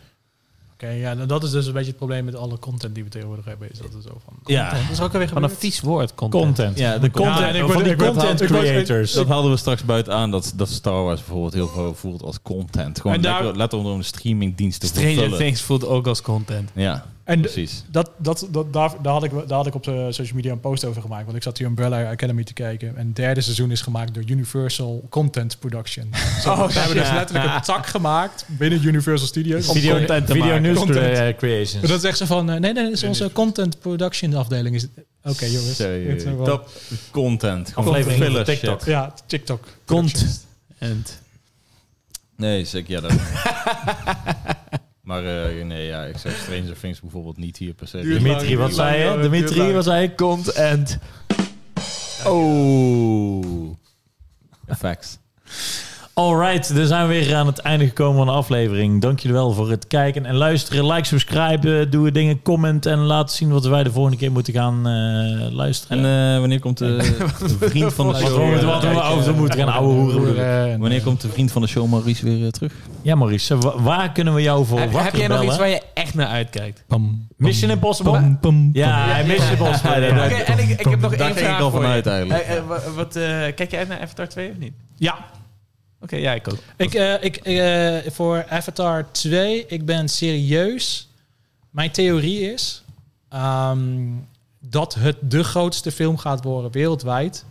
Oké, ja, nou, dat is dus een beetje het probleem met alle content die we tegenwoordig hebben. Is dat het zo van. Ja. content. Dat is ook alweer Van een vies woord. Content. Content. Ja, de content. Ja, ik word- die content creators. Dat hadden we straks buiten aan. Dat, dat Star Wars bijvoorbeeld heel veel voelt als content. Gewoon En daar- lekker, letterlijk om een streamingdienst te Stranger vervullen. Things voelt ook als content. Ja, En precies. dat, dat, dat, daar, daar, had ik, daar had ik op de social media een post over gemaakt. Want ik zat hier Umbrella Academy te kijken. En het derde seizoen is gemaakt door Universal Content Production. <laughs> Zo, Oh, we hebben dus letterlijk een tak gemaakt binnen Universal Studios. om Video, content te video maken. news Content. crea- creations. Maar dat zegt ze van, eh, nee, nee, dat is onze content production afdeling. Is Oké, jongens. Is wel- Top content. Gewoon Aflevering van TikTok. shit. Ja, TikTok. Cont. productions. En Nee, zeker. Ja, dat... <laughs> maar eh, nee, ja, ik zeg Stranger Things bijvoorbeeld niet hier per se. Dimitri, wat zei je? Dimitri, wat zei je? content. Oh. Facts. Alright, dan zijn we weer aan het einde gekomen van de aflevering. Dank jullie wel voor het kijken en luisteren. Like, subscribe, doe dingen, comment en laat zien wat wij de volgende keer moeten gaan eh, luisteren. En eh, wanneer komt de, <laughs> de vriend van de wat we, show... wat we eh, over moeten gaan ouwe hoeren. Eh, en, Wanneer eh, komt de vriend van de show Maurice weer eh, terug? Ja, Maurice, wa- waar kunnen we jou voor Heb, wakker heb jij nog bellen? iets waar je echt naar uitkijkt? Pam, Mission Impossible? pam, pam, Ja, Ja, Mission. Impossible. Ja, en ik, ik heb nog Daar één ging ik vraag al voor je. vanuit eigenlijk. Eh, eh, wa- wat, eh, kijk je uit naar Avatar 2 of niet? ja, Oké, ja, ik ook. ik, eh, ik, eh, voor Avatar 2, ik ben serieus. Mijn theorie is ehm, dat het de grootste film gaat worden wereldwijd.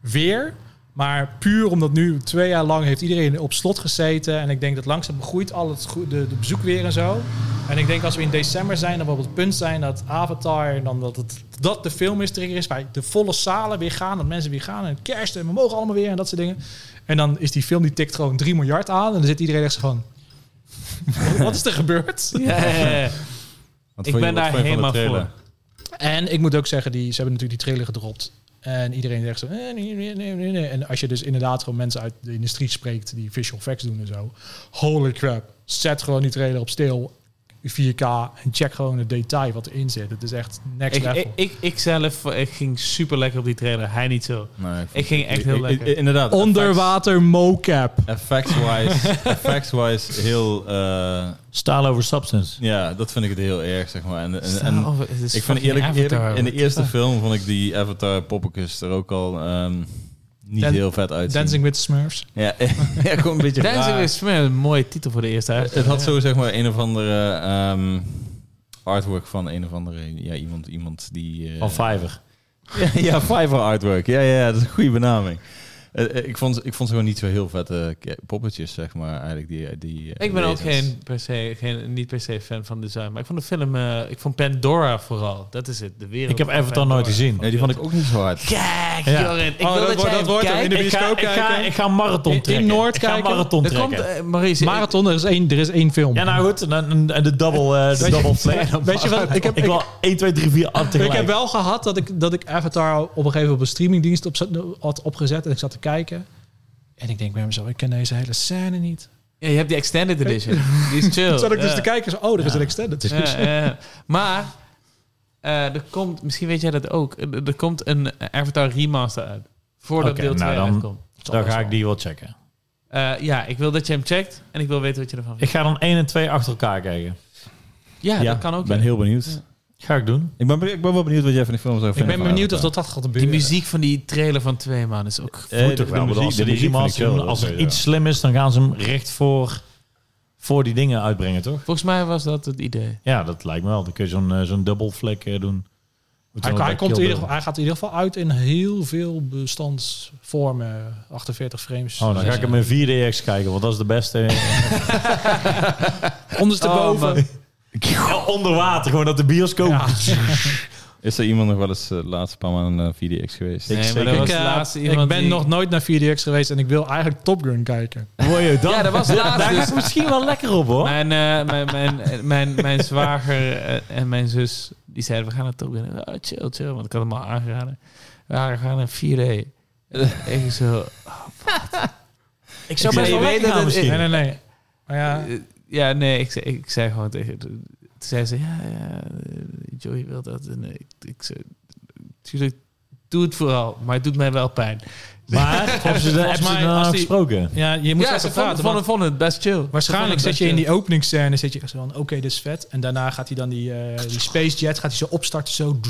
Weer. Maar puur omdat nu twee jaar lang heeft iedereen op slot gezeten. En ik denk dat langzaam begroeit al het de, de bezoek weer en zo. En ik denk als we in december zijn, dan we op het punt zijn dat Avatar, dan dat het dat de film is, trigger is, waar de volle zalen weer gaan, dat mensen weer gaan en kerst en we mogen allemaal weer en dat soort dingen. En dan is die film die tikt gewoon 3 miljard aan en dan zit iedereen echt zo van, wat is er gebeurd? <laughs> Ja, ja, Ik je- ben daar helemaal voor. En ik moet ook zeggen, die, ze hebben natuurlijk die trailer gedropt. En iedereen zegt zo, eh, nee, nee, nee, nee, nee. En als je dus inderdaad gewoon mensen uit de industrie spreekt die visual effects doen en zo. Holy crap, zet gewoon die trailer op stil, 4K en check gewoon het detail wat erin zit. Het is echt next Ik, level. ik, ik, ik zelf ik ging super lekker op die trailer. Hij niet zo. Nee, Ik ging echt heel ik- ik- lekker. Inderdaad. Onderwater mocap. Effects-wise <laughs> effects heel... eh, Staal over substance. ja, dat vind ik het heel erg, zeg maar. En, en, ik vind eerlijk, Avatar, eerlijk in de eerste film vond ik die Avatar poppetjes er ook al ehm, niet Dan- heel vet uitzien. Dancing with Smurfs. <laughs> Ja, <laughs> ja, gewoon een beetje Dancing raar. with Smurfs, een mooie titel voor de eerste Het, het had zo zeg maar een of andere ehm, artwork van een of andere ja iemand iemand die eh, Van Fiverr. <laughs> ja, ja Fiverr artwork ja ja dat is een goede benaming. Eh, eh, ik vond ik vond ze gewoon niet zo heel vette ke- poppetjes zeg maar eigenlijk die die eh, Ik ben ook geen, per se, geen, niet per se fan van design. Maar ik vond de film... eh, ik vond Pandora vooral. Dat is het. De wereld Ik heb Avatar nooit gezien. Nee, die vond ik ook niet zo hard. Kijk, Ja. Jorrit. Ik Oh, wil dat dat, dat wordt kijkt. in de Ik ga, ik, bioscoop ga, kijken. ik ga een marathon In- in trekken. Noord ik ga marathon Er trekken. komt, eh, Maurice, Marathon, er is één, er is één film. ja, nou goed. En, de double, eh, de double flag. <laughs> Weet je wat? Ik heb, Ik ik, wil 1, 2, 3, 4 8 tegelijk. ik heb wel gehad dat ik, dat ik Avatar op een gegeven moment op een streamingdienst op, had opgezet. En ik zat te kijken. En ik denk bij mezelf, ik ken deze hele scène niet. Ja, je hebt die extended edition. <laughs> Die is chill. Zat ik dus Ja. te kijken. Zo, oh, er is een extended. Ja, ja. Maar eh, er komt, misschien weet jij dat ook, er, er komt een Avatar remaster uit. Voordat Oké, deel 2 nou dan- uitkomt. Dan ga ik die wel checken. Eh, ja, ik wil dat je hem checkt en ik wil weten wat je ervan Ik vindt. ga dan 1 en 2 achter elkaar kijken. Ja, dat kan ook. Ik ben heel benieuwd. Ga ik doen. Ik ben, ik ben wel benieuwd wat jij van die film zou Ik vinden. ben van benieuwd of dat dat gaat Die gebeuren. muziek van die trailer van twee man is ook... Eh, Moet de- muziek- als de die muziek ik er iets slim is, dan gaan ze hem recht voor, voor die dingen uitbrengen, toch? Volgens mij was dat het idee. Ja, dat lijkt me wel. Dan kun je zo'n eh, zo'n double flag eh, doen. Hij, komt in ieder geval, hij gaat in ieder geval uit in heel veel bestandsvormen. 48 frames. Oh, dan ga ik hem in 4DX kijken, want dat is de beste. <laughs> Ondersteboven. Oh, man. Ja, onder water, gewoon dat de bioscoop. Ja. <laughs> Is er iemand nog wel eens eh, de laatste paar maanden naar 4DX geweest? Nee, maar dat was ik, eh, laatste ik ben die- nog nooit naar 4DX geweest en ik wil eigenlijk Top Gun kijken. <laughs> Hoor je dan? Ja, dat was de laatste. Daar ga dus. misschien wel lekker op, hoor. Mijn, eh, mijn, mijn, mijn, mijn zwager eh, en mijn zus, die zeiden, we gaan naar Top Gun. Oh, chill, chill, want ik had hem al aangeraden. We gaan naar 4D. En ik zo... ik zou best wel dat misschien. Nee, nee, nee. Maar ja, eh, Ja, nee, ik zei, ik zei gewoon tegen... Toen zei ze, ja, ja, eh, Joey wil dat. En ik, ik zei, tuurlijk, doe het vooral, maar het doet mij wel pijn. Maar <laughs> hebben ze, als die- gesproken? ja, je moet ja, even ze praten. vonden, want vonden, vonden het best chill. waarschijnlijk zit je in die openingsscène, zit je echt zo van, oké, dit is vet. En daarna gaat hij dan die, eh, die space jet, gaat hij zo opstarten, zo.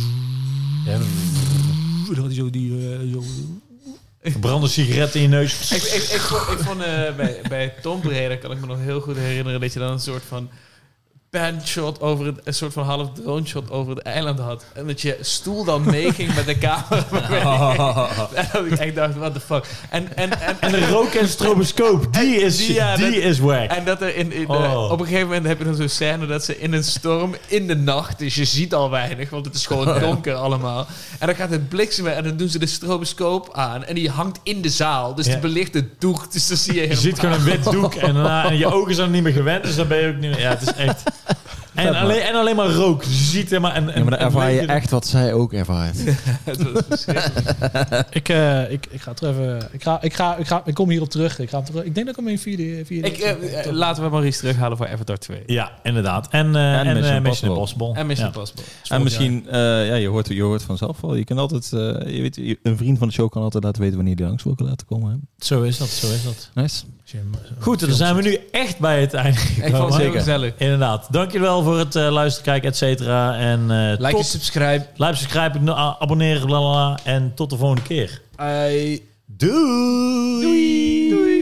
Ja, Dan gaat hij zo die... eh, zo Brandde sigaret in je neus. Ik, ik, ik, vond, eh, bij, bij Tomb Raider kan ik me nog heel goed herinneren dat je dan een soort van pan shot over het, een soort van half drone shot over het eiland had. En dat je stoel dan meeging met de camera. <laughs> <laughs> En dat ik echt dacht, what the fuck. En, en, en, En de rook en stroboscoop, die is, die, ja, die dat- is wack. En dat er in, in de- Oh. op een gegeven moment heb je dan zo'n scène dat ze in een storm in de nacht, dus je ziet al weinig, want het is gewoon <laughs> donker allemaal. En dan gaat het bliksemen en dan doen ze de stroboscoop aan en die hangt in de zaal, dus Ja. die belicht het doek, dus dan zie je Je ziet gewoon een wit doek en, daarna, en je ogen zijn niet meer gewend, dus dan ben je ook niet meer... Ja, het is echt... En alleen, en alleen maar rook. Dus je ziet helemaal... En, en, Ja, maar dan en ervaar je echt wat zij ook ervaart. <laughs> <laughs> Ik, eh, ik, ik ga het er even. Ik, ga, ik, ga, ik, ga, ik kom hierop terug. Ik, ga hem terug. ik denk dat ik hem in vierde. vierde Ik, eh, eh, laten we Maurice terughalen voor Avatar 2. Ja, inderdaad. En, eh, en, Mission Mission, Impossible. Impossible. En Mission Ja. Impossible. En misschien, eh, ja, je hoort, je hoort vanzelf wel. Je kan altijd, eh, je weet, een vriend van de show kan altijd laten weten wanneer die langs wil laten komen. Hè? Zo is dat, zo is dat. Nice. Goed, dan zijn we nu echt bij het einde Ik vond het gekomen. heel gezellig. Inderdaad. Dankjewel voor het eh, luisteren, kijken, et cetera. En eh Like tot, en subscribe. like, subscribe, abonneren, bla bla. En tot de volgende keer. Bye. Doei!